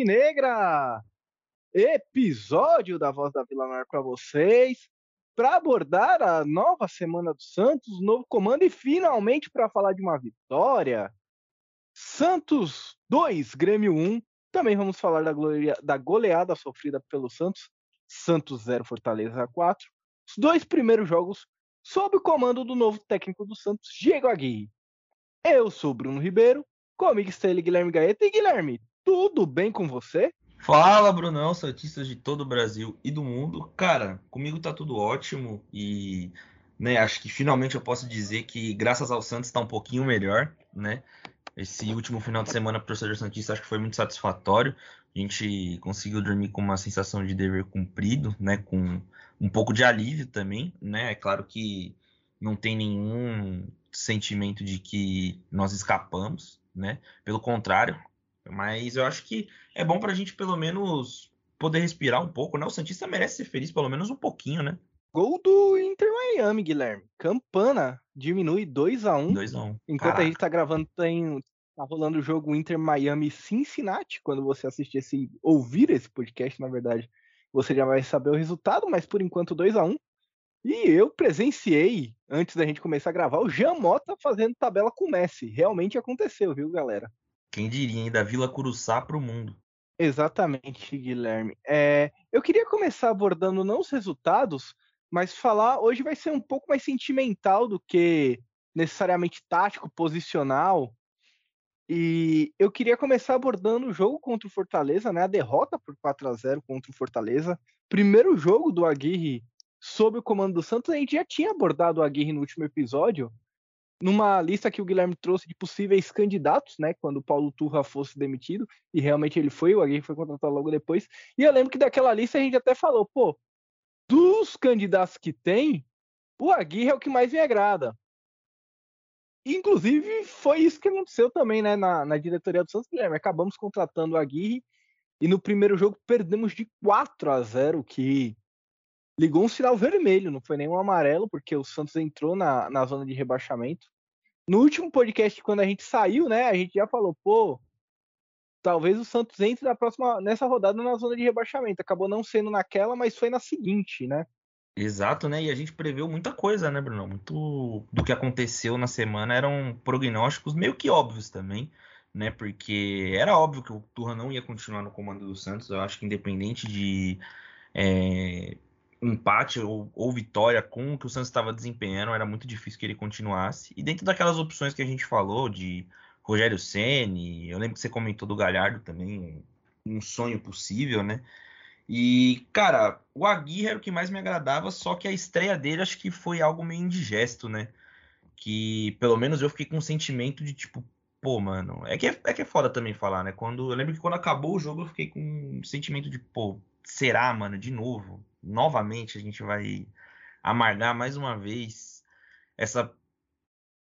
Alvinegra! Episódio da Voz da Vila Mar para vocês, para abordar a nova semana do Santos, novo comando e finalmente para falar de uma vitória. Santos 2, Grêmio 1. Também vamos falar da, da goleada sofrida pelo Santos, Santos 0, Fortaleza 4. Os dois primeiros jogos sob o comando do novo técnico do Santos, Diego Aguirre. Eu sou Bruno Ribeiro, comigo está ele, Guilherme Gaeta. E Guilherme, tudo bem com você? Fala, Brunão, Santistas de todo o Brasil e do mundo. Cara, comigo tá tudo ótimo e né, acho que finalmente eu posso dizer que graças ao Santos está um pouquinho melhor, né? Esse último final de semana para o torcedor Santista acho que foi muito satisfatório. A gente conseguiu dormir com uma sensação de dever cumprido, né? Com um pouco de alívio também, né? É claro que não tem nenhum sentimento de que nós escapamos, né? Pelo contrário, mas eu acho que é bom para a gente pelo menos poder respirar um pouco, né? O Santista merece ser feliz pelo menos um pouquinho, né? Gol do Inter Miami, Guilherme. Campana diminui 2 a 1 2 a 1 Enquanto Caraca. a gente tá gravando, tem, tá rolando o jogo Inter Miami Cincinnati. Quando você assistir esse, ouvir esse podcast, na verdade, você já vai saber o resultado, mas por enquanto 2 a 1 E eu presenciei, antes da gente começar a gravar, o Jean Mota fazendo tabela com o Messi. Realmente aconteceu, viu, galera? Quem diria, hein? Da Vila Curuçá para o mundo. Exatamente, Guilherme. É, eu queria começar abordando não os resultados, mas falar hoje vai ser um pouco mais sentimental do que necessariamente tático, posicional. E eu queria começar abordando o jogo contra o Fortaleza, né? A derrota por 4 a 0 contra o Fortaleza. Primeiro jogo do Aguirre sob o comando do Santos. A gente já tinha abordado o Aguirre no último episódio, numa lista que o Guilherme trouxe de possíveis candidatos, né? Quando o Paulo Turra fosse demitido, e realmente ele foi, o Aguirre foi contratado logo depois. E eu lembro que daquela lista a gente até falou, pô, dos candidatos que tem, o Aguirre é o que mais me agrada. Inclusive, foi isso que aconteceu também, né, na, na diretoria do Santos Guilherme. Acabamos contratando o Aguirre e no primeiro jogo perdemos de 4 a 0, que ligou um sinal vermelho, não foi nenhum amarelo, porque o Santos entrou na, na zona de rebaixamento. No último podcast, quando a gente saiu, né, a gente já falou, pô, talvez o Santos entre na próxima nessa rodada na zona de rebaixamento. Acabou não sendo naquela, mas foi na seguinte, né? Exato, né? E a gente preveu muita coisa, né, Bruno? Muito do que aconteceu na semana eram prognósticos meio que óbvios também, né? Porque era óbvio que o Turra não ia continuar no comando do Santos. Eu acho que independente de é, empate ou, ou, vitória com o que o Santos estava desempenhando, era muito difícil que ele continuasse. E dentro daquelas opções que a gente falou de Rogério Ceni, eu lembro que você comentou do Galhardo também, um sonho possível, né? E, cara, o Aguirre era o que mais me agradava, só que a estreia dele acho que foi algo meio indigesto, né? Que pelo menos eu fiquei com um sentimento de tipo, pô, mano, é que é, é que é foda também falar, né? Quando eu lembro que quando acabou o jogo eu fiquei com um sentimento de, pô, será, mano, de novo? Novamente a gente vai amargar mais uma vez essa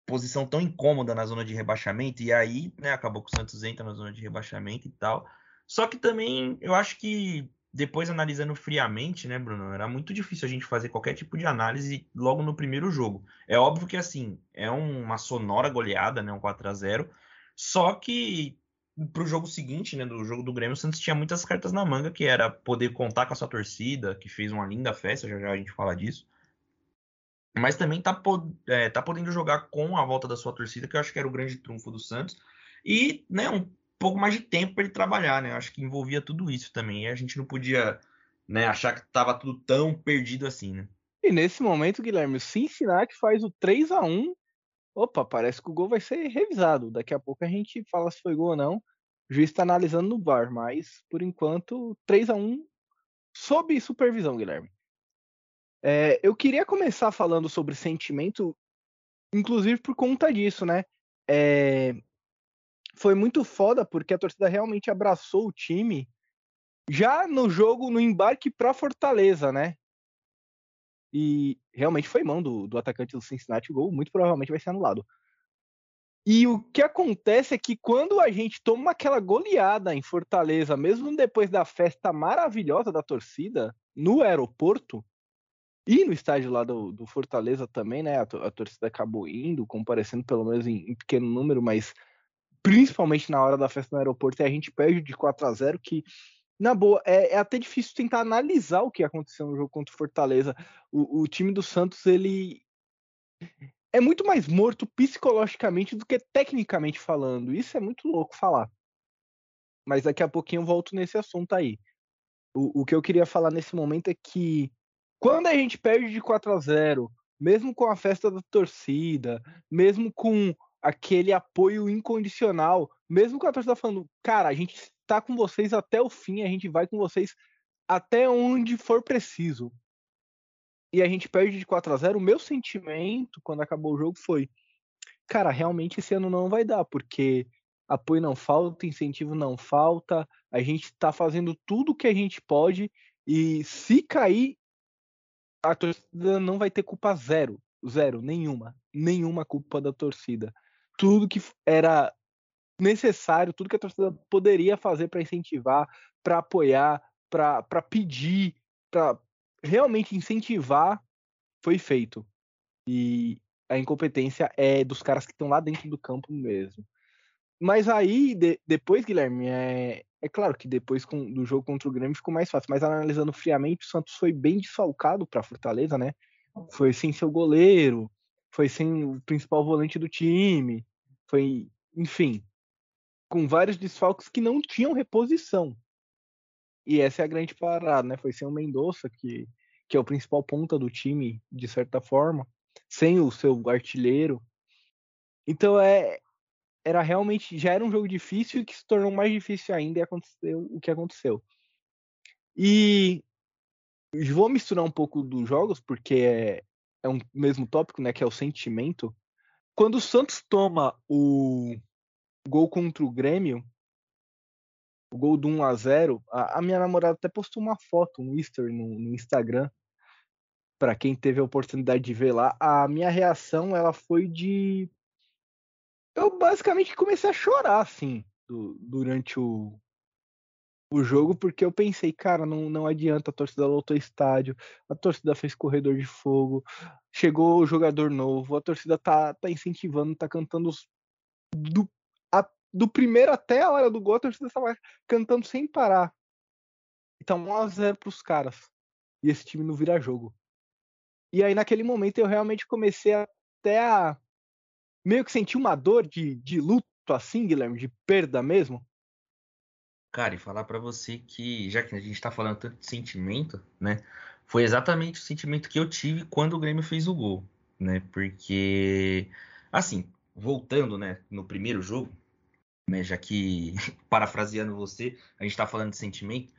posição tão incômoda na zona de rebaixamento, e aí, né, acabou que o Santos entra na zona de rebaixamento e tal. Só que também eu acho que depois analisando friamente, né, Bruno, era muito difícil a gente fazer qualquer tipo de análise logo no primeiro jogo. É óbvio que assim, é uma sonora goleada, né, um 4 a 0, só que para o jogo seguinte, né, do jogo do Grêmio, o Santos tinha muitas cartas na manga, que era poder contar com a sua torcida, que fez uma linda festa, já já a gente fala disso mas também tá, é, tá podendo jogar com a volta da sua torcida, que eu acho que era o grande trunfo do Santos, e né, um pouco mais de tempo para ele trabalhar, né? Eu acho que envolvia tudo isso também, e a gente não podia né, achar que estava tudo tão perdido assim, né? E nesse momento, Guilherme, o Cincinnati faz o 3 a 1 Opa, parece que o gol vai ser revisado. Daqui a pouco a gente fala se foi gol ou não. O juiz está analisando no VAR, mas por enquanto 3 a 1 sob supervisão, Guilherme. É, eu queria começar falando sobre sentimento, inclusive por conta disso, né? É, foi muito foda porque a torcida realmente abraçou o time já no jogo, no embarque para Fortaleza, né? E realmente foi mão do, do atacante do Cincinnati, o gol muito provavelmente vai ser anulado. E o que acontece é que quando a gente toma aquela goleada em Fortaleza, mesmo depois da festa maravilhosa da torcida no aeroporto, e no estádio lá do, do Fortaleza também, né? A, a, torcida acabou indo, comparecendo pelo menos em, em, pequeno número, mas principalmente na hora da festa no aeroporto, e a gente perde de 4 a 0 que na boa, é, é, até difícil tentar analisar o que aconteceu no jogo contra o Fortaleza. O, o, time do Santos, ele é muito mais morto psicologicamente do que tecnicamente falando. Isso é muito louco falar. Mas daqui a pouquinho eu volto nesse assunto aí. O, o que eu queria falar nesse momento é que quando a gente perde de 4 a 0 mesmo com a festa da torcida, mesmo com aquele apoio incondicional, mesmo com a torcida falando, cara, a gente tá com vocês até o fim, a gente vai com vocês até onde for preciso. E a gente perde de 4 a 0 o meu sentimento quando acabou o jogo foi, cara, realmente esse ano não vai dar, porque apoio não falta, incentivo não falta, a gente tá fazendo tudo o que a gente pode e se cair a torcida não vai ter culpa zero, zero, nenhuma, nenhuma culpa da torcida. Tudo que era necessário, tudo que a torcida poderia fazer para incentivar, para apoiar, para pedir, para realmente incentivar, foi feito. E a incompetência é dos caras que estão lá dentro do campo mesmo. Mas aí, de, depois, Guilherme, é, é claro que depois com, do jogo contra o Grêmio ficou mais fácil, mas analisando friamente, o Santos foi bem desfalcado para Fortaleza, né? Foi sem seu goleiro, foi sem o principal volante do time, foi, enfim, com vários desfalques que não tinham reposição. E essa é a grande parada, né? Foi sem o Mendonça, que, que é o principal ponta do time, de certa forma, sem o seu artilheiro. Então é era realmente já era um jogo difícil que se tornou mais difícil ainda e aconteceu o que aconteceu. E vou misturar um pouco dos jogos porque é, é um mesmo tópico, né, que é o sentimento. Quando o Santos toma o gol contra o Grêmio, o gol do 1 a 0 a, a minha namorada até postou uma foto, um Easter no, no Instagram, para quem teve a oportunidade de ver lá. A minha reação ela foi de. Eu basicamente comecei a chorar, assim, do, durante o, o jogo, porque eu pensei, cara, não, não adianta, a torcida lotou estádio, a torcida fez corredor de fogo, chegou o jogador novo, a torcida tá, tá incentivando, tá cantando os, do do primeiro até a hora do gol, a torcida estava cantando sem parar. Então 1x0 pros caras. E esse time não vira jogo. E aí naquele momento eu realmente comecei até a meio que sentir uma dor de, de luto assim, Guilherme, de perda mesmo. Cara, e falar para você que, já que a gente tá falando tanto de sentimento, né? Foi exatamente o sentimento que eu tive quando o Grêmio fez o gol, né? Porque, assim, voltando, né, no primeiro jogo, né, já que, parafraseando você, a gente está falando de sentimento.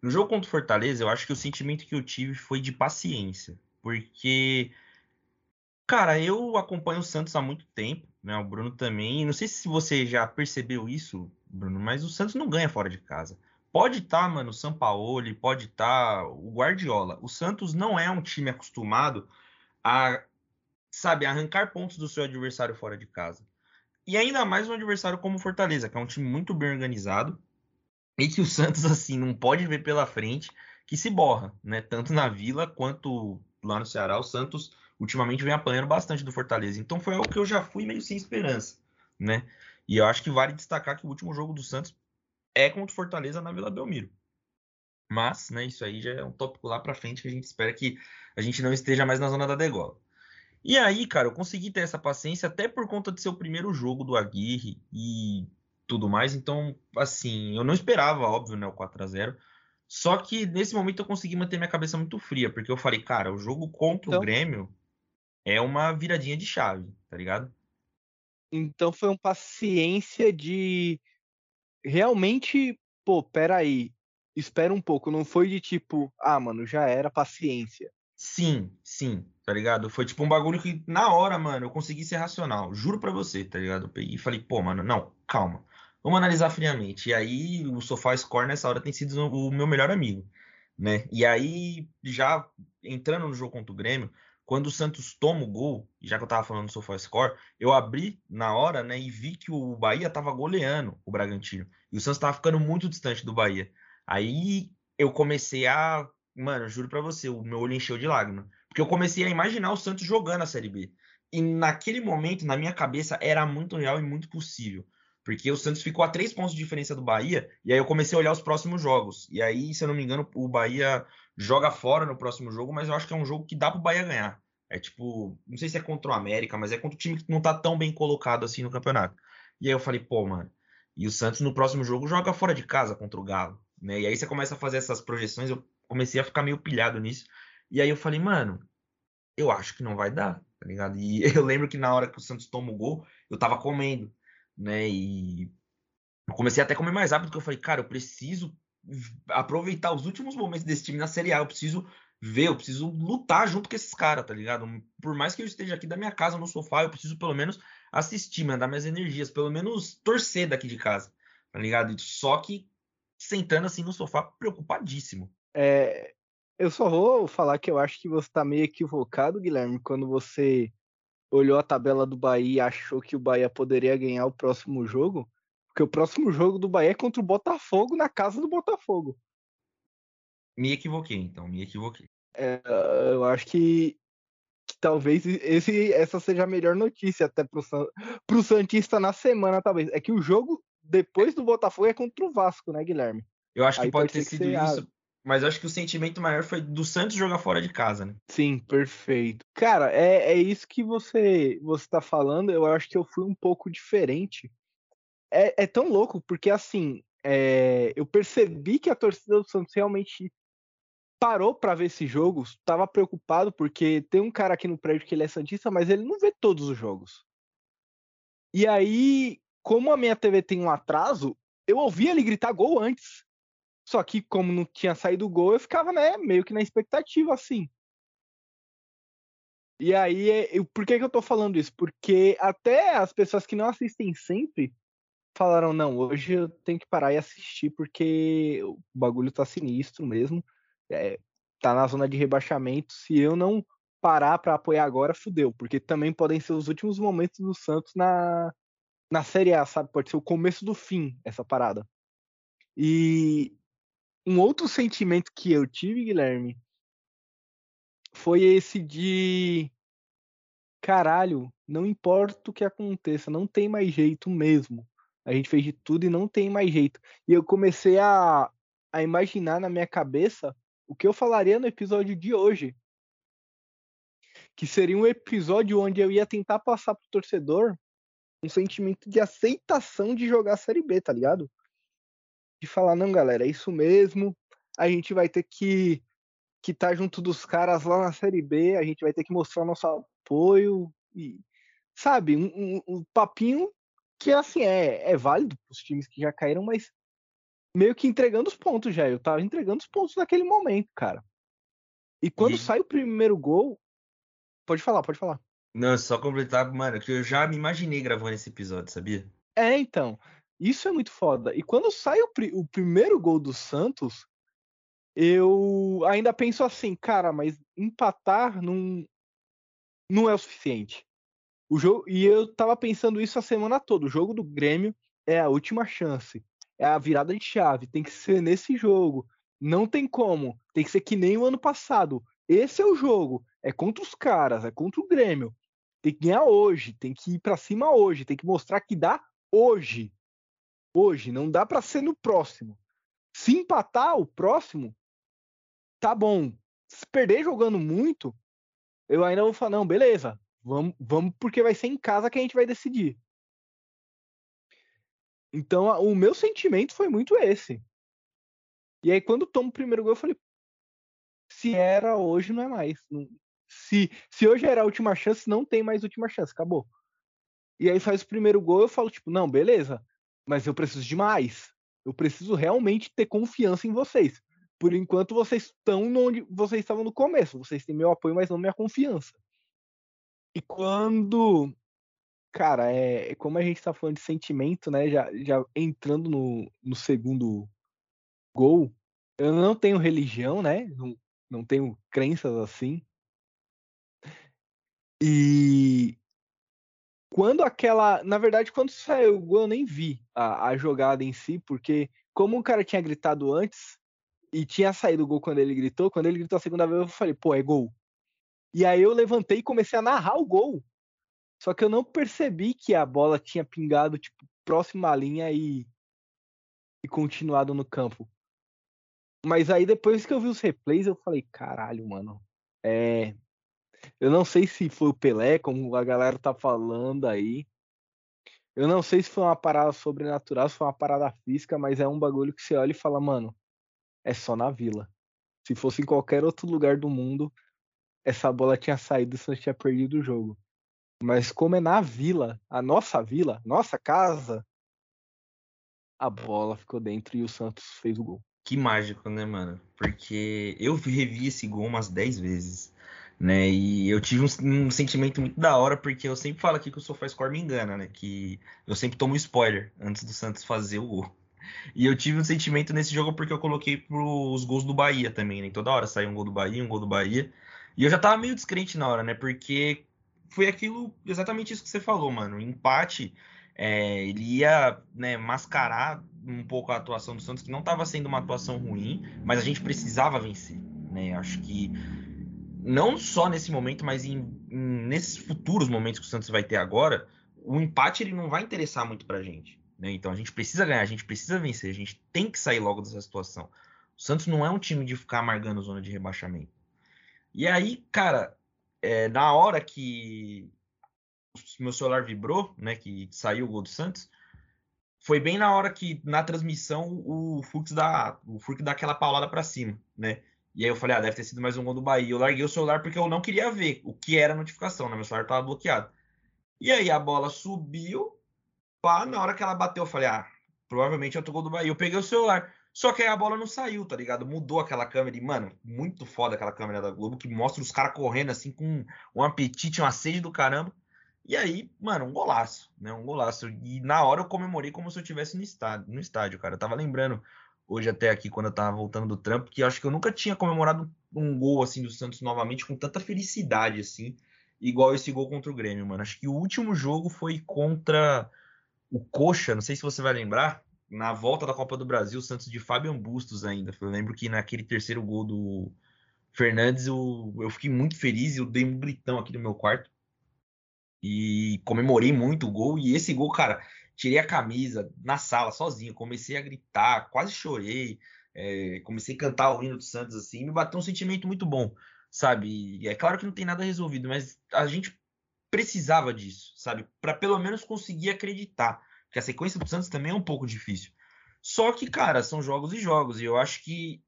No jogo contra o Fortaleza, eu acho que o sentimento que eu tive foi de paciência. Porque, cara, eu acompanho o Santos há muito tempo, né? O Bruno também. Não sei se você já percebeu isso, Bruno, mas o Santos não ganha fora de casa. Pode estar, tá, mano, o Sampaoli, pode estar tá o Guardiola. O Santos não é um time acostumado a, sabe, arrancar pontos do seu adversário fora de casa. E ainda mais um adversário como Fortaleza, que é um time muito bem organizado e que o Santos assim não pode ver pela frente que se borra, né? Tanto na Vila quanto lá no Ceará, o Santos ultimamente vem apanhando bastante do Fortaleza. Então foi algo que eu já fui meio sem esperança, né? E eu acho que vale destacar que o último jogo do Santos é contra o Fortaleza na Vila Belmiro. Mas, né, isso aí já é um tópico lá para frente que a gente espera que a gente não esteja mais na zona da degola. E aí, cara, eu consegui ter essa paciência até por conta de ser o primeiro jogo do Aguirre e tudo mais. Então, assim, eu não esperava, óbvio, né, o 4 a 0 Só que nesse momento eu consegui manter minha cabeça muito fria, porque eu falei, cara, o jogo contra então... o Grêmio é uma viradinha de chave, tá ligado? Então foi uma paciência de realmente, pô, peraí, espera um pouco, não foi de tipo, ah, mano, já era paciência. Sim, sim, tá ligado? Foi tipo um bagulho que na hora, mano, eu consegui ser racional. Juro pra você, tá ligado? E falei, pô, mano, não, calma. Vamos analisar friamente. E aí, o Sofá Score nessa hora tem sido o meu melhor amigo, né? E aí, já entrando no jogo contra o Grêmio, quando o Santos toma o gol, já que eu tava falando do Sofá Score, eu abri na hora, né, e vi que o Bahia tava goleando o Bragantino. E o Santos tava ficando muito distante do Bahia. Aí eu comecei a mano, juro para você, o meu olho encheu de lágrima. Porque eu comecei a imaginar o Santos jogando a Série B. E naquele momento, na minha cabeça, era muito real e muito possível. Porque o Santos ficou a três pontos de diferença do Bahia, e aí eu comecei a olhar os próximos jogos. E aí, se eu não me engano, o Bahia joga fora no próximo jogo, mas eu acho que é um jogo que dá pro Bahia ganhar. É tipo, não sei se é contra o América, mas é contra o time que não tá tão bem colocado assim no campeonato. E aí eu falei, pô, mano, e o Santos no próximo jogo joga fora de casa contra o Galo, né? E aí você começa a fazer essas projeções, eu comecei a ficar meio pilhado nisso. E aí eu falei, mano, eu acho que não vai dar, tá ligado? E eu lembro que na hora que o Santos toma o gol, eu tava comendo, né? E eu comecei até a comer mais rápido, porque eu falei, cara, eu preciso aproveitar os últimos momentos desse time na Série A, eu preciso ver, eu preciso lutar junto com esses caras, tá ligado? Por mais que eu esteja aqui da minha casa no sofá, eu preciso pelo menos assistir, mandar minhas energias, pelo menos torcer daqui de casa, tá ligado? Só que sentando assim no sofá, preocupadíssimo. É, eu só vou falar que eu acho que você tá meio equivocado, Guilherme, quando você olhou a tabela do Bahia e achou que o Bahia poderia ganhar o próximo jogo, porque o próximo jogo do Bahia é contra o Botafogo na casa do Botafogo. Me equivoquei, então, me equivoquei. É, eu acho que, que, talvez esse, essa seja a melhor notícia até pro, pro Santista na semana, talvez. É que o jogo depois do Botafogo é contra o Vasco, né, Guilherme? Eu acho que Aí pode, ter sido isso, mas acho que o sentimento maior foi do Santos jogar fora de casa, né? Sim, perfeito. Cara, é, é isso que você você tá falando. Eu acho que eu fui um pouco diferente. É, é tão louco, porque assim, é, eu percebi que a torcida do Santos realmente parou para ver esse jogo, estava preocupado porque tem um cara aqui no prédio que ele é santista, mas ele não vê todos os jogos. E aí, como a minha TV tem um atraso, eu ouvia ele gritar gol antes. Só que como não tinha saído o gol, eu ficava, né, meio que na expectativa assim. E aí, é, eu, por que, que eu tô falando isso? Porque até as pessoas que não assistem sempre falaram, não, hoje eu tenho que parar e assistir porque o bagulho tá sinistro mesmo é, tá na zona de rebaixamento. Se eu não parar para apoiar agora, fudeu, porque também podem ser os últimos momentos do Santos na, na Série A, sabe? Pode ser o começo do fim, essa parada. E um outro sentimento que eu tive, Guilherme, foi esse de caralho, não importa o que aconteça, não tem mais jeito mesmo. A gente fez de tudo e não tem mais jeito. E eu comecei a, a imaginar na minha cabeça o que eu falaria no episódio de hoje. Que seria um episódio onde eu ia tentar passar pro torcedor um sentimento de aceitação de jogar a Série B, tá ligado? De falar, não, galera, é isso mesmo. A gente vai ter que que tá junto dos caras lá na Série B, a gente vai ter que mostrar nosso apoio e sabe, um, um, um papinho que assim é, é válido para os times que já caíram, mas meio que entregando os pontos já. Eu tava entregando os pontos naquele momento, cara. E quando e... sai o primeiro gol. Pode falar, pode falar. Não, só completar, mano, que eu já me imaginei gravando esse episódio, sabia? É, então. Isso é muito foda. E quando sai o, o primeiro gol do Santos, eu ainda penso assim, cara, mas empatar não, não é o suficiente. O jogo, e eu tava pensando isso a semana toda. O jogo do Grêmio é a última chance é a virada de chave, tem que ser nesse jogo. Não tem como, tem que ser que nem o ano passado. Esse é o jogo, é contra os caras, é contra o Grêmio. Tem que ganhar hoje, tem que ir para cima hoje, tem que mostrar que dá hoje. Hoje, não dá para ser no próximo. Se empatar o próximo, tá bom. Se perder jogando muito, eu ainda vou falar, não, beleza, vamos, vamos porque vai ser em casa que a gente vai decidir. Então, o meu sentimento foi muito esse. E aí, quando tomo o primeiro gol, eu falei: se era hoje, não é mais. Se, se hoje era a última chance, não tem mais última chance, acabou. E aí faz o primeiro gol, eu falo, tipo, não, beleza, mas eu preciso de mais. Eu preciso realmente ter confiança em vocês. Por enquanto, vocês estão onde vocês estavam no começo. Vocês têm meu apoio, mas não minha confiança. E quando Cara, é como a gente tá falando de sentimento, né? Já, já entrando no, no segundo gol, eu não tenho religião, né? Não, não tenho crenças assim. E quando aquela. Na verdade, quando saiu o gol, eu nem vi a, a jogada em si, porque como o cara tinha gritado antes e tinha saído o gol quando ele gritou, quando ele gritou a segunda vez, eu falei, pô, é gol. E aí eu levantei e comecei a narrar o gol só que eu não percebi que a bola tinha pingado, tipo, próximo à linha e, e continuado no campo. Mas aí depois que eu vi os replays, eu falei, caralho, mano. É. Eu não sei se foi o Pelé, como a galera tá falando aí. Eu não sei se foi uma parada sobrenatural, se foi uma parada física, mas é um bagulho que você olha e fala, mano, é só na vila. Se fosse em qualquer outro lugar do mundo, essa bola tinha saído e Santos tinha perdido o jogo. Mas como é na vila, a nossa vila, nossa casa, a bola ficou dentro e o Santos fez o gol. Que mágico, né, mano? Porque eu revi esse gol umas 10 vezes, né? E eu tive um, um, sentimento muito da hora, porque eu sempre falo aqui que o SofaScore me engana, né? Que eu sempre tomo spoiler antes do Santos fazer o gol. E eu tive um sentimento nesse jogo porque eu coloquei pros gols do Bahia também, né? Toda hora saiu um gol do Bahia, um gol do Bahia. E eu já tava meio descrente na hora, né? Porque foi aquilo, exatamente isso que você falou, mano. O empate, é, ele ia né, mascarar um pouco a atuação do Santos, que não estava sendo uma atuação ruim, mas a gente precisava vencer, né? Acho que não só nesse momento, mas em, em, nesses futuros momentos que o Santos vai ter agora, o empate ele não vai interessar muito pra gente. Né? Então a gente precisa ganhar, a gente precisa vencer, a gente tem que sair logo dessa situação. O Santos não é um time de ficar amargando zona de rebaixamento. E aí, cara, é, na hora que meu celular vibrou, né, que saiu o gol do Santos, foi bem na hora que na transmissão o Fux dá, o Fux dá aquela paulada para cima, né? E aí eu falei, ah, deve ter sido mais um gol do Bahia. Eu larguei o celular porque eu não queria ver o que era a notificação, né? Meu celular estava bloqueado. E aí a bola subiu, pá, na hora que ela bateu, eu falei, ah, provavelmente é outro gol do Bahia. Eu peguei o celular. Só que aí a bola não saiu, tá ligado? Mudou aquela câmera e, mano, muito foda aquela câmera da Globo que mostra os caras correndo assim com um apetite, uma sede do caramba. E aí, mano, um golaço, né? Um golaço. E na hora eu comemorei como se eu estivesse no estádio, no estádio, cara. Eu tava lembrando hoje até aqui quando eu tava voltando do trampo que acho que eu nunca tinha comemorado um gol assim do Santos novamente com tanta felicidade assim, igual esse gol contra o Grêmio, mano. Acho que o último jogo foi contra o Coxa, não sei se você vai lembrar, na volta da Copa do Brasil, o Santos de Fabian Bustos ainda. Eu lembro que naquele terceiro gol do Fernandes eu, eu fiquei muito feliz e eu dei um gritão aqui no meu quarto. E comemorei muito o gol. E esse gol, cara, tirei a camisa na sala sozinho, comecei a gritar, quase chorei. É, comecei a cantar o hino do Santos assim, me bateu um sentimento muito bom, sabe? E é claro que não tem nada resolvido, mas a gente precisava disso, sabe? Para pelo menos conseguir acreditar que a sequência do Santos também é um pouco difícil. Só que, cara, são jogos e jogos, e eu acho que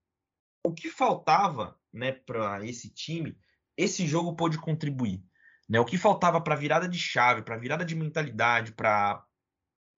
o que faltava, né, para esse time, esse jogo pôde contribuir, né? O que faltava para virada de chave, para virada de mentalidade, para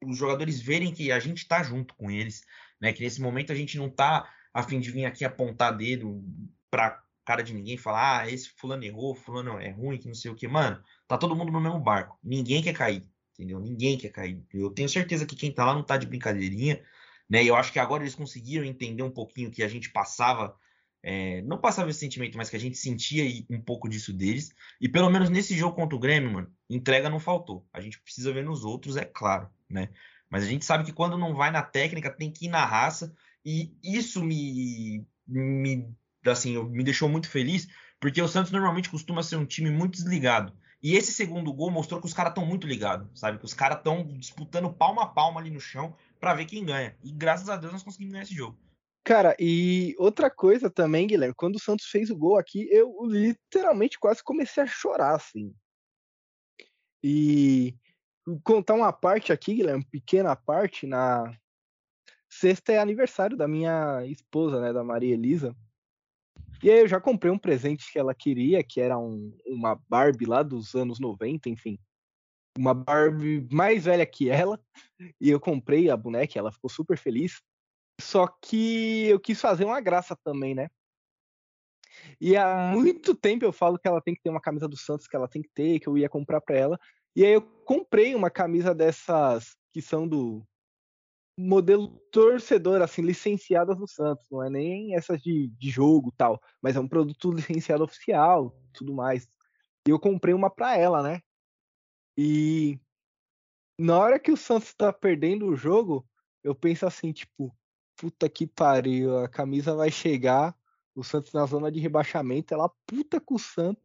os jogadores verem que a gente está junto com eles, né? Que nesse momento a gente não está a fim de vir aqui apontar dedo para cara de ninguém falar, ah, esse fulano errou, fulano é ruim, que não sei o que, mano. Tá todo mundo no mesmo barco, ninguém quer cair entendeu? Ninguém quer cair. Eu tenho certeza que quem tá lá não tá de brincadeirinha, né? E eu acho que agora eles conseguiram entender um pouquinho que a gente passava, é, não passava esse sentimento, mas que a gente sentia um pouco disso deles. E pelo menos nesse jogo contra o Grêmio, mano, entrega não faltou. A gente precisa ver nos outros, é claro, né? Mas a gente sabe que quando não vai na técnica, tem que ir na raça. E isso me, me assim, me deixou muito feliz, porque o Santos normalmente costuma ser um time muito desligado. E esse segundo gol mostrou que os caras estão muito ligados, sabe? Que os caras estão disputando palma a palma ali no chão para ver quem ganha. E graças a Deus nós conseguimos ganhar esse jogo. Cara, e outra coisa também, Guilherme, quando o Santos fez o gol aqui, eu literalmente quase comecei a chorar, assim. E contar uma parte aqui, Guilherme, pequena parte, na sexta é aniversário da minha esposa, né, da Maria Elisa. E aí eu já comprei um presente que ela queria, que era um, uma Barbie lá dos anos 90, enfim. Uma Barbie mais velha que ela. E eu comprei a boneca, ela ficou super feliz. Só que eu quis fazer uma graça também, né? E há muito tempo eu falo que ela tem que ter uma camisa do Santos, que ela tem que ter, que eu ia comprar para ela. E aí eu comprei uma camisa dessas que são do modelo torcedor, assim, licenciadas no Santos, não é nem essas de, de jogo tal, mas é um produto licenciado oficial, tudo mais. E eu comprei uma para ela, né? E na hora que o Santos tá perdendo o jogo, eu penso assim, tipo, puta que pariu, a camisa vai chegar, o Santos na zona de rebaixamento, ela puta com o Santos.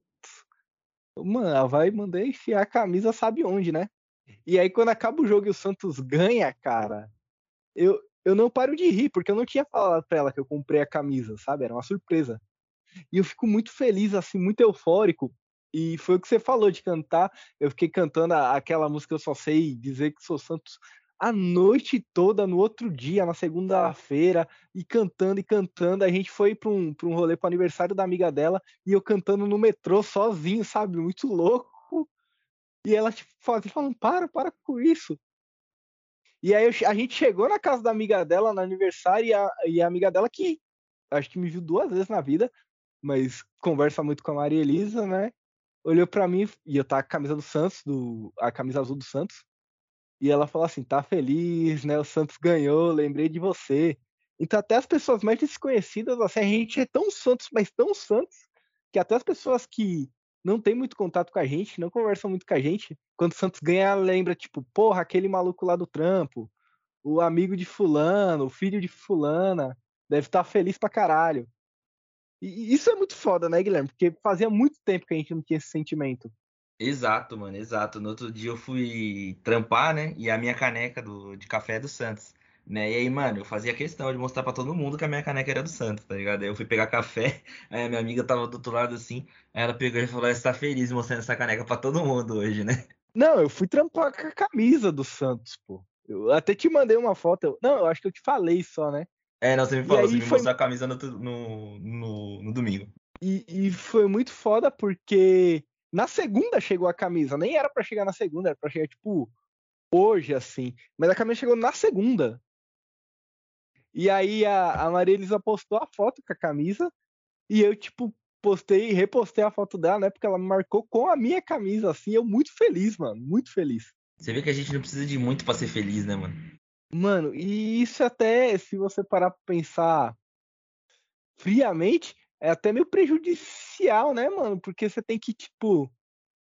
Mano, ela vai mandar enfiar a camisa sabe onde, né? E aí, quando acaba o jogo e o Santos ganha, cara, eu, eu não paro de rir, porque eu não tinha falado pra ela que eu comprei a camisa, sabe? Era uma surpresa. E eu fico muito feliz, assim, muito eufórico. E foi o que você falou de cantar. Eu fiquei cantando aquela música Eu Só Sei Dizer Que Sou Santos a noite toda no outro dia, na segunda-feira, e cantando e cantando. A gente foi para um, pra um rolê para aniversário da amiga dela e eu cantando no metrô sozinho, sabe? Muito louco. E ela tipo, falando: para, para com isso. E aí a gente chegou na casa da amiga dela no aniversário e a, e a amiga dela, que acho que me viu duas vezes na vida, mas conversa muito com a Maria Elisa, né? Olhou para mim e eu tava com a camisa do Santos, do, a camisa azul do Santos. E ela falou assim: tá feliz, né? O Santos ganhou, lembrei de você. Então, até as pessoas mais desconhecidas, assim, a gente é tão Santos, mas tão Santos, que até as pessoas que não tem muito contato com a gente, não conversam muito com a gente. Quando o Santos ganha, lembra, tipo, porra, aquele maluco lá do trampo, o amigo de fulano, o filho de fulana, deve estar tá feliz pra caralho. E isso é muito foda, né, Guilherme? Porque fazia muito tempo que a gente não tinha esse sentimento. Exato, mano, exato. No outro dia eu fui trampar, né? E a minha caneca do, de café é do Santos. Né? E aí, mano, eu fazia questão de mostrar para todo mundo que a minha caneca era do Santos, tá ligado? Aí eu fui pegar café, aí a minha amiga tava do outro lado assim, aí ela pegou e falou: Você tá feliz mostrando essa caneca para todo mundo hoje, né? Não, eu fui trampar com a camisa do Santos, pô. Eu até te mandei uma foto. Eu... Não, eu acho que eu te falei só, né? É, não, você me falou, você me foi... mostrou a camisa no, no, no, no domingo. E, e, foi muito foda porque na segunda chegou a camisa. Nem era para chegar na segunda, era pra chegar, tipo, hoje, assim. Mas a camisa chegou na segunda. E aí a, a Maria Elisa postou a foto com a camisa e eu, tipo, postei e repostei a foto dela, né? Porque ela me marcou com a minha camisa, assim. Eu muito feliz, mano. Muito feliz. Você vê que a gente não precisa de muito para ser feliz, né, mano? Mano, e isso até, se você parar pra pensar friamente, é até meio prejudicial, né, mano? Porque você tem que, tipo,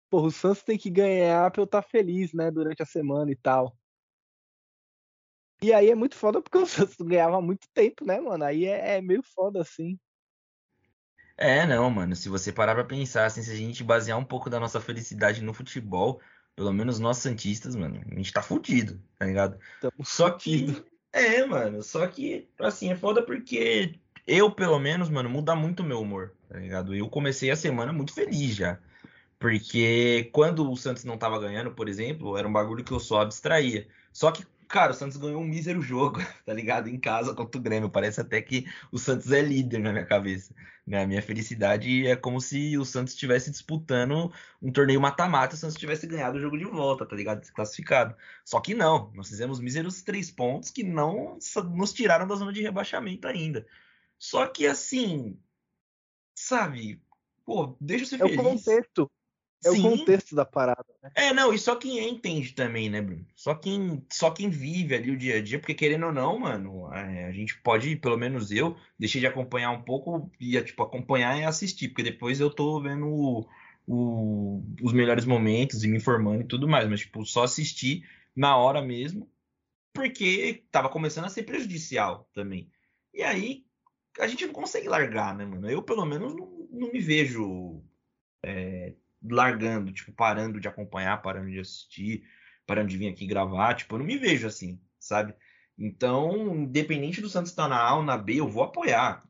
porra, o Santos tem que ganhar pra eu estar tá feliz, né, durante a semana e tal. E aí é muito foda porque o Santos ganhava muito tempo, né, mano? Aí é, é, meio foda, assim. É, não, mano. Se você parar pra pensar, assim, se a gente basear um pouco da nossa felicidade no futebol, pelo menos nós Santistas, mano, a gente tá fudido, tá ligado? Tamo só fudido. que. É, mano. Só que, assim, é foda porque eu, pelo menos, mano, muda muito o meu humor, tá ligado? Eu comecei a semana muito feliz já. Porque quando o Santos não tava ganhando, por exemplo, era um bagulho que eu só abstraía. Só que Cara, o Santos ganhou um mísero jogo, tá ligado? Em casa contra o Grêmio. Parece até que o Santos é líder na minha cabeça. Né? A minha felicidade é como se o Santos estivesse disputando um torneio mata-mata e o Santos tivesse ganhado o jogo de volta, tá ligado? Desclassificado. Só que não. Nós fizemos míseros três pontos que não nos tiraram da zona de rebaixamento ainda. Só que assim, sabe? Pô, deixa eu ser é feliz. É o contexto. É Sim. o contexto da parada, né? É, não, e só quem entende também, né, Bruno? Só quem, só quem vive ali o dia a dia, porque querendo ou não, mano, a gente pode, pelo menos eu, deixei de acompanhar um pouco e, tipo, acompanhar e assistir, porque depois eu tô vendo o, o, os melhores momentos e me informando e tudo mais, mas, tipo, só assistir na hora mesmo, porque tava começando a ser prejudicial também. E aí, a gente não consegue largar, né, mano? Eu, pelo menos, não, não me vejo. É, largando, tipo, parando de acompanhar, parando de assistir, parando de vir aqui gravar, tipo, eu não me vejo assim, sabe? Então, independente do Santos estar na A ou na B, eu vou apoiar.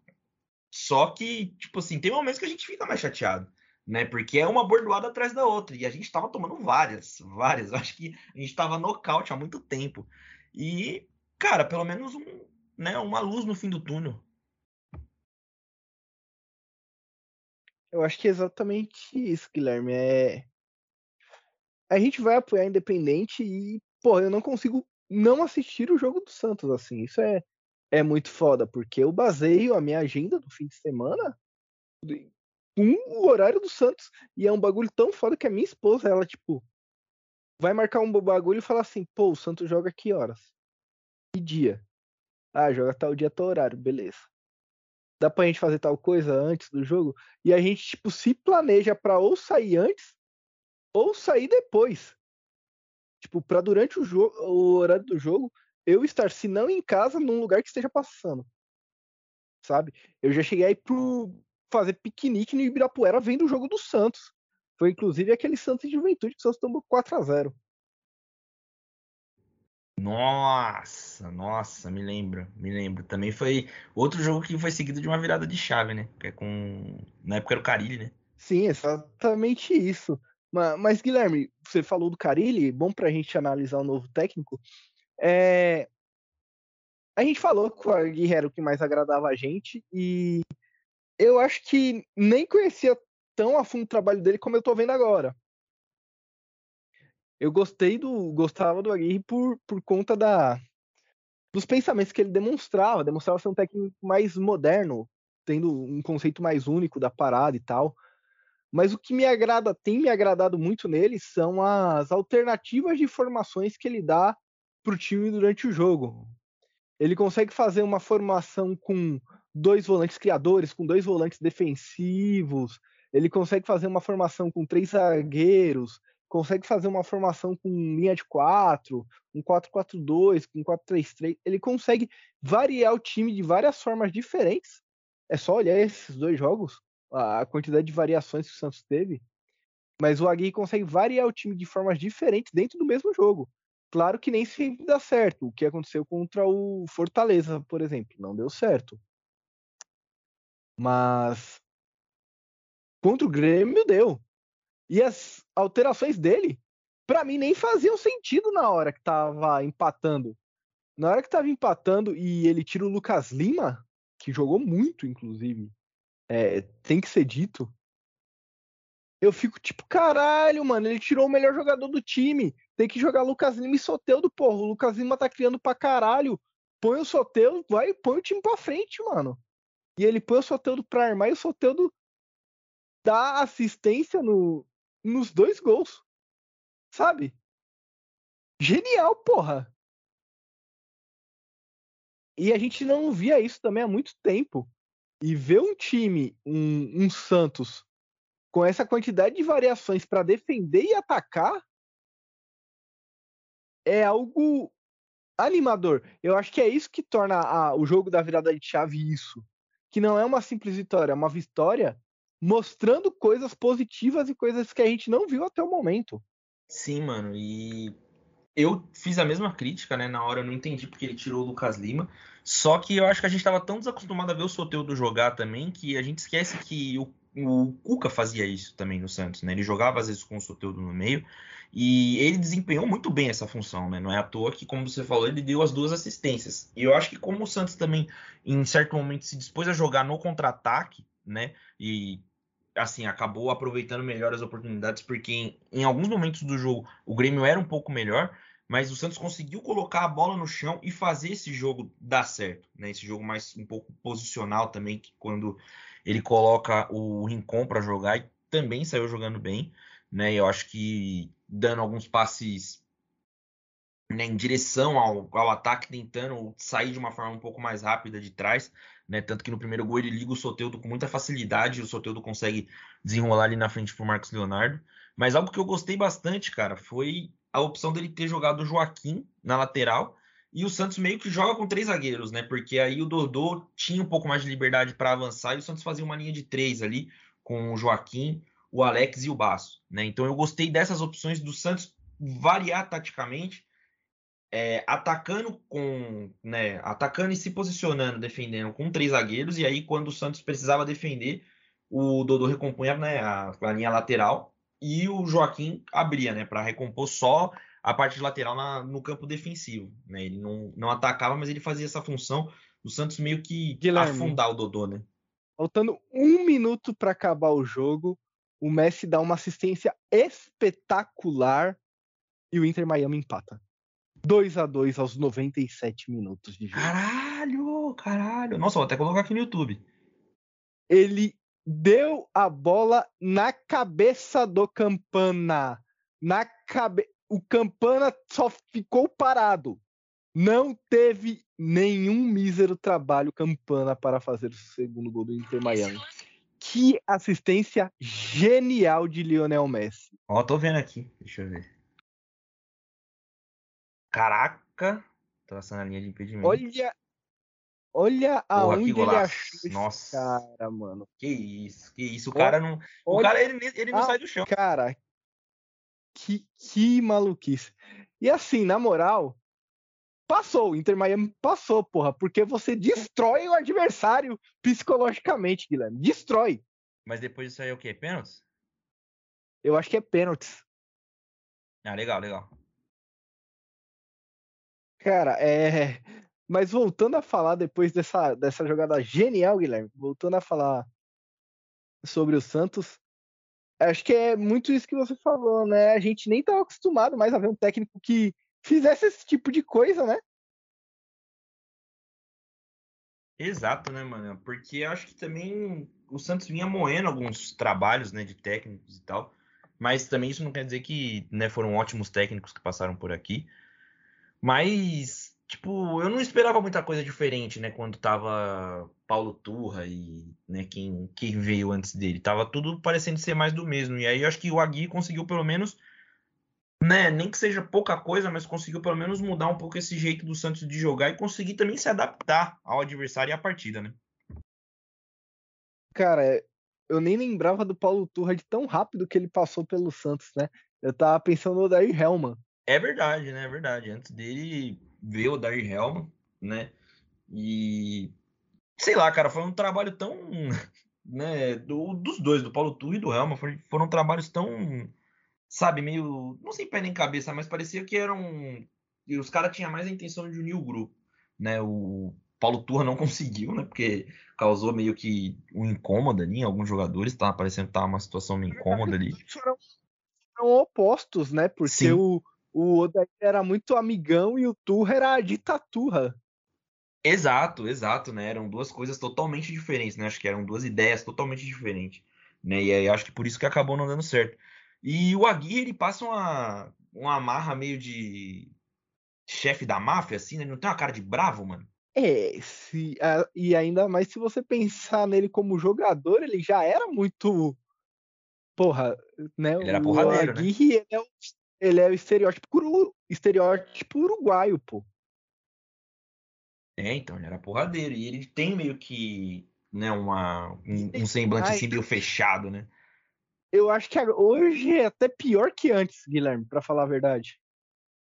Só que, tipo assim, tem momentos que a gente fica mais chateado, né? Porque é uma bordoada atrás da outra. E a gente tava tomando várias, várias. Acho que a gente tava nocaute há muito tempo. E, cara, pelo menos um, né, uma luz no fim do túnel. Eu acho que é exatamente isso, Guilherme. É... A gente vai apoiar Independente e, pô, eu não consigo não assistir o jogo do Santos, assim. Isso é, é muito foda, porque eu baseio a minha agenda do fim de semana com o horário do Santos. E é um bagulho tão foda que a minha esposa, ela, tipo, vai marcar um bagulho e fala assim, pô, o Santos joga que horas? Que dia? Ah, joga tal dia, tal horário, beleza dá pra gente fazer tal coisa antes do jogo, e a gente, tipo, se planeja para ou sair antes ou sair depois. Tipo, para durante o jogo, o horário do jogo, eu estar, se não em casa, num lugar que esteja passando. Sabe? Eu já cheguei aí pro fazer piquenique no Ibirapuera vendo o jogo do Santos. Foi inclusive aquele Santos de Juventude que o Santos tomou 4 a 0 Nossa, nossa, me lembro, me lembro. Também foi outro jogo que foi seguido de uma virada de chave, né? Que é com na época era o Carilli, né? Sim, exatamente isso. Mas, mas, Guilherme, você falou do Carilli, bom para a gente analisar o novo técnico. É... A gente falou que o Aguirre era o que mais agradava a gente e eu acho que nem conhecia tão a fundo o trabalho dele como eu tô vendo agora. Eu gostei do gostava do Aguirre por, por conta da dos pensamentos que ele demonstrava, demonstrava ser um técnico mais moderno, tendo um conceito mais único da parada e tal. Mas o que me agrada, tem me agradado muito nele, são as alternativas de formações que ele dá para o time durante o jogo. Ele consegue fazer uma formação com dois volantes criadores, com dois volantes defensivos. Ele consegue fazer uma formação com três zagueiros, consegue fazer uma formação com linha de quatro, um 4-4-2, com 4-3-3. Ele consegue variar o time de várias formas diferentes. É só olhar esses dois jogos, a quantidade de variações que o Santos teve. Mas o Aguirre consegue variar o time de formas diferentes dentro do mesmo jogo. Claro que nem sempre dá certo. O que aconteceu contra o Fortaleza, por exemplo, não deu certo. Mas contra o Grêmio deu. E as alterações dele, para mim, nem faziam sentido na hora que tava empatando. Na hora que tava empatando e ele tira o Lucas Lima, que jogou muito, inclusive, é, tem que ser dito. Eu fico tipo, caralho, mano, ele tirou o melhor jogador do time. Tem que jogar Lucas Lima e Soteudo, porra. O Lucas Lima tá criando pra caralho. Põe o Soteudo, vai, põe o time pra frente, mano. E ele põe o Soteudo pra armar e o Soteudo dá assistência no, nos dois gols. Sabe? Genial, porra. E a gente não via isso também há muito tempo. E ver um time, um, um Santos, com essa quantidade de variações para defender e atacar, é algo animador. Eu acho que é isso que torna a, o jogo da virada de chave isso. Que não é uma simples vitória, é uma vitória mostrando coisas positivas e coisas que a gente não viu até o momento. Sim, mano, e eu fiz a mesma crítica, né? Na hora eu não entendi porque ele tirou o Lucas Lima. Só que eu acho que a gente estava tão desacostumado a ver o Soteldo jogar também que a gente esquece que o, o Cuca fazia isso também no Santos, né? Ele jogava às vezes com o Soteldo no meio e ele desempenhou muito bem essa função, né? Não é à toa que, como você falou, ele deu as duas assistências. E eu acho que como o Santos também, em certo momento, se dispôs a jogar no contra-ataque, né? E assim, acabou aproveitando melhor as oportunidades, porque em, em, alguns momentos do jogo o Grêmio era um pouco melhor, mas o Santos conseguiu colocar a bola no chão e fazer esse jogo dar certo, né? Esse jogo mais um pouco posicional também, que quando ele coloca o Rincon para jogar também saiu jogando bem, né? Eu acho que dando alguns passes né, em direção ao, ao ataque, tentando sair de uma forma um pouco mais rápida de trás, né? Tanto que no primeiro gol ele liga o Soteudo com muita facilidade, o Soteudo consegue desenrolar ali na frente pro Marcos Leonardo. Mas algo que eu gostei bastante, cara, foi a opção dele ter jogado o Joaquim na lateral e o Santos meio que joga com três zagueiros, né? Porque aí o Dodô tinha um pouco mais de liberdade para avançar e o Santos fazia uma linha de três ali com o Joaquim, o Alex e o Baço, né? Então eu gostei dessas opções do Santos variar taticamente é, atacando com, né, atacando e se posicionando, defendendo com três zagueiros, e aí quando o Santos precisava defender, o Dodô recompunha né, a, a linha lateral e o Joaquim abria, né, para recompor só a parte de lateral na, no campo defensivo, né? Ele não, não atacava, mas ele fazia essa função do Santos meio que Guilherme, afundar o Dodô, né? Faltando um minuto para acabar o jogo, o Messi dá uma assistência espetacular e o Inter Miami empata. 2 a 2 aos 97 minutos de jogo. Caralho, caralho. Nossa, vou até colocar aqui no YouTube. Ele deu a bola na cabeça do Campana. Na cabe... O Campana só ficou parado. Não teve nenhum mísero trabalho Campana para fazer o segundo gol do Inter Miami. Que assistência genial de Lionel Messi. Ó, tô vendo aqui. Deixa eu ver. Caraca! Traçando a linha de impedimento. Olha. Olha aonde ele achou Nossa. cara, mano. Que isso, que isso. O cara não. O cara, ele, ele não sai do chão. Cara, que, que maluquice. E assim, na moral, passou, o Inter Miami passou, porra, porque você destrói o adversário psicologicamente, Guilherme. Destrói. Mas depois disso aí é o quê? Pênaltis? Eu acho que é pênaltis. Ah, legal, legal. Cara, é. Mas voltando a falar depois dessa, dessa jogada genial, Guilherme, voltando a falar sobre o Santos, acho que é muito isso que você falou, né? A gente nem estava acostumado mais a ver um técnico que fizesse esse tipo de coisa, né? Exato, né, mano? Porque acho que também o Santos vinha moendo alguns trabalhos, né, de técnicos e tal. Mas também isso não quer dizer que né, foram ótimos técnicos que passaram por aqui. Mas, tipo, eu não esperava muita coisa diferente, né? Quando tava Paulo Turra e né, quem, quem veio antes dele. Tava tudo parecendo ser mais do mesmo. E aí eu acho que o Agui conseguiu pelo menos, né? Nem que seja pouca coisa, mas conseguiu pelo menos mudar um pouco esse jeito do Santos de jogar e conseguir também se adaptar ao adversário e à partida, né? Cara, eu nem lembrava do Paulo Turra de tão rápido que ele passou pelo Santos, né? Eu tava pensando no Daí Helman. É verdade, né? É verdade. Antes dele veio o Dair Helman, né? E sei lá, cara, foi um trabalho tão, né, do, dos dois, do Paulo Turra e do Helman, foram, foram trabalhos tão, sabe, meio, não sei pé nem cabeça, mas parecia que eram, os caras tinham mais a intenção de unir o grupo, né? O Paulo Turra não conseguiu, né? Porque causou meio que um incômodo ali em alguns jogadores, tava parecendo que tava uma situação meio incômoda ali. Foram, foram opostos, né? Porque Sim. o o Odair era muito amigão e o Turra era a ditaturra. Exato, exato, né? Eram duas coisas totalmente diferentes, né? Acho que eram duas ideias totalmente diferentes, né? E aí acho que por isso que acabou não dando certo. E o Aguirre, ele passa uma, uma marra meio de chefe da máfia, assim, né? Não tem uma cara de bravo, mano? É, se, e ainda mais se você pensar nele como jogador, ele já era muito. Porra, né? Ele era porradeiro, o Aguirre, né? é o ele é o estereótipo, estereótipo uruguaio, pô. É, então, ele era porradeiro. E ele tem meio que né, uma, um, um semblante assim meio fechado, né? Eu acho que hoje é até pior que antes, Guilherme, para falar a verdade.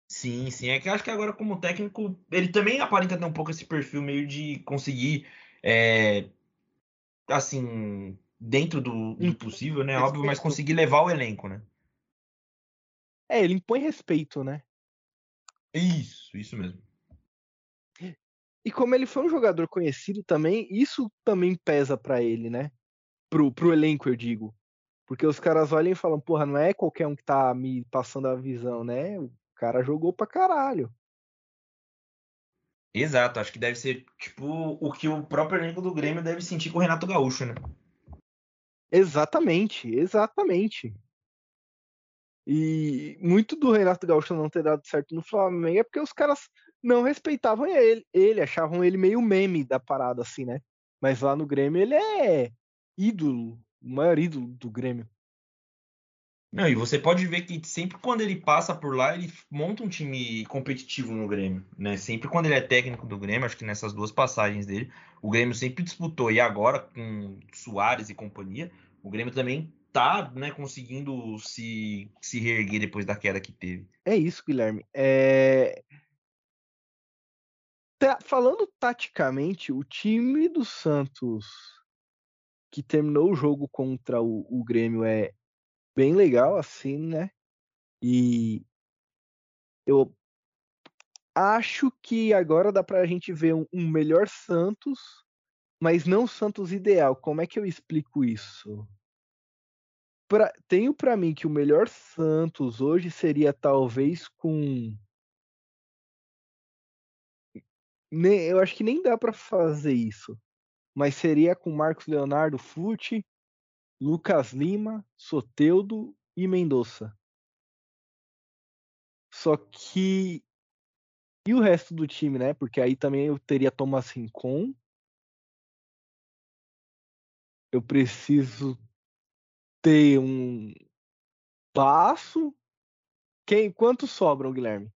Sim, sim. É que eu acho que agora, como técnico, ele também aparenta ter um pouco esse perfil meio de conseguir, é, assim, dentro do, do possível, né? Óbvio, mas conseguir levar o elenco, né? É, ele impõe respeito, né? Isso, isso mesmo. E como ele foi um jogador conhecido também, isso também pesa para ele, né? Pro, pro elenco, eu digo. Porque os caras olham e falam, porra, não é qualquer um que tá me passando a visão, né? O cara jogou pra caralho. Exato, acho que deve ser tipo o que o próprio elenco do Grêmio deve sentir com o Renato Gaúcho, né? Exatamente, exatamente. E muito do Renato Gaúcho não ter dado certo no Flamengo é porque os caras não respeitavam ele, ele achavam ele meio meme da parada, assim, né? Mas lá no Grêmio ele é ídolo, o maior ídolo do Grêmio. Não, e você pode ver que sempre quando ele passa por lá, ele monta um time competitivo no Grêmio, né? Sempre quando ele é técnico do Grêmio, acho que nessas duas passagens dele, o Grêmio sempre disputou. E agora com Soares e companhia, o Grêmio também tá né, conseguindo se, se reerguer depois da queda que teve. É isso, Guilherme. É... Tá, falando taticamente, o time do Santos que terminou o jogo contra o, o Grêmio é bem legal, assim, né? E eu acho que agora dá pra gente ver um, um melhor Santos, mas não Santos ideal. Como é que eu explico isso? Pra, tenho para mim que o melhor Santos hoje seria talvez com. eu acho que nem dá para fazer isso. Mas seria com Marcos Leonardo Fute, Lucas Lima, Soteudo e Mendonça. Só que. E o resto do time, né? Porque aí também eu teria Thomas Rincon. Eu preciso ter um passo. Quem, quantos sobram, Guilherme?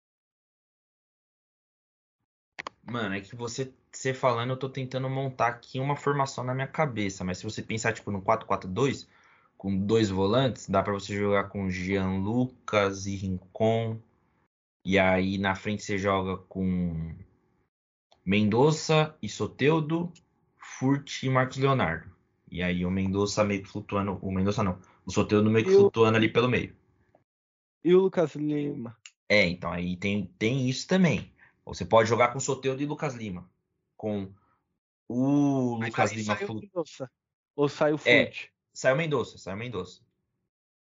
Mano, é que você, você falando, eu tô tentando montar aqui uma formação na minha cabeça, mas se você pensar tipo no 4-4-2, com dois volantes, dá para você jogar com Jean Lucas e Rincon E aí na frente você joga com Mendonça e Soteudo, Furt e Marcos Leonardo. E aí o Mendonça meio que flutuando. O Mendonça não. O Soteudo meio que flutuando ali pelo meio. E o Lucas Lima? É, então aí tem, tem isso também. Você pode jogar com o Soteudo e Lucas Lima. Com o Mas Lucas Lima flutuando. Ou sai o Furt? É, sai o Mendonça, sai o Mendonça.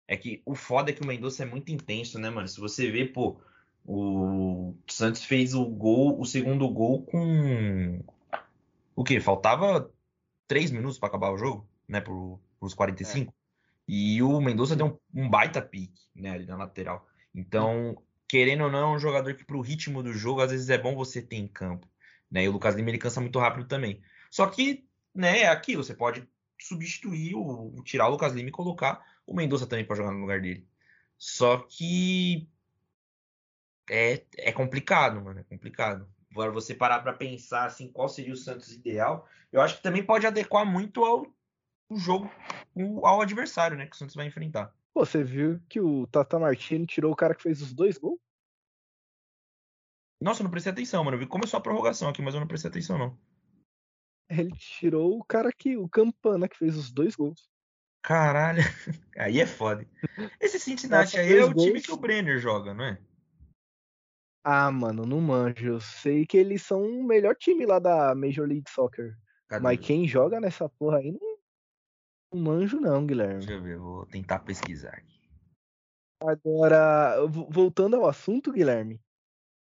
É que o foda é que o Mendonça é muito intenso, né, mano? Se você vê, pô, o Santos fez o gol, o segundo gol com. O quê? Faltava três minutos para acabar o jogo, né? Por, por os 45. É. E o Mendonça deu um, um, baita pique, né? Ali na lateral. Então, querendo ou não, é um jogador que pro ritmo do jogo, às vezes é bom você ter em campo. Né? E o Lucas Lima ele cansa muito rápido também. Só que, né, é aquilo, você pode substituir, o, tirar o Lucas Lima e colocar o Mendonça também para jogar no lugar dele. Só que é, é complicado, mano. É complicado. Agora você parar para pensar assim, qual seria o Santos ideal, eu acho que também pode adequar muito ao, ao jogo, ao adversário, né? Que o Santos vai enfrentar. Pô, você viu que o Tata Martino tirou o cara que fez os dois gols? Nossa, eu não prestei atenção, mano. Eu vi começou a prorrogação aqui, mas eu não prestei atenção, não. Ele tirou o cara que, o Campana, que fez os dois gols. Caralho, aí é foda. Esse Cincinnati aí é o gols. time que o Brenner joga, não é? Ah, mano, não manjo. Eu sei que eles são o melhor time lá da Major League Soccer. Cadê Mas quem joga nessa porra aí não, não manjo, não, Guilherme. Deixa eu ver, vou tentar pesquisar aqui. Agora, voltando ao assunto, Guilherme,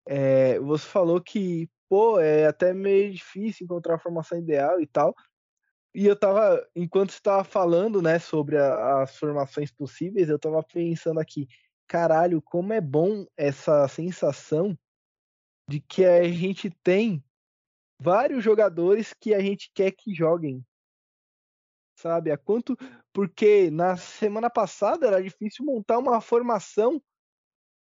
é, você falou que, pô, é até meio difícil encontrar a formação ideal e tal. E eu tava, enquanto você tava falando, né, sobre a, as formações possíveis, eu tava pensando aqui, caralho, como é bom essa sensação de que a gente tem vários jogadores que a gente quer que joguem. Sabe? A quanto porque na semana passada era difícil montar uma formação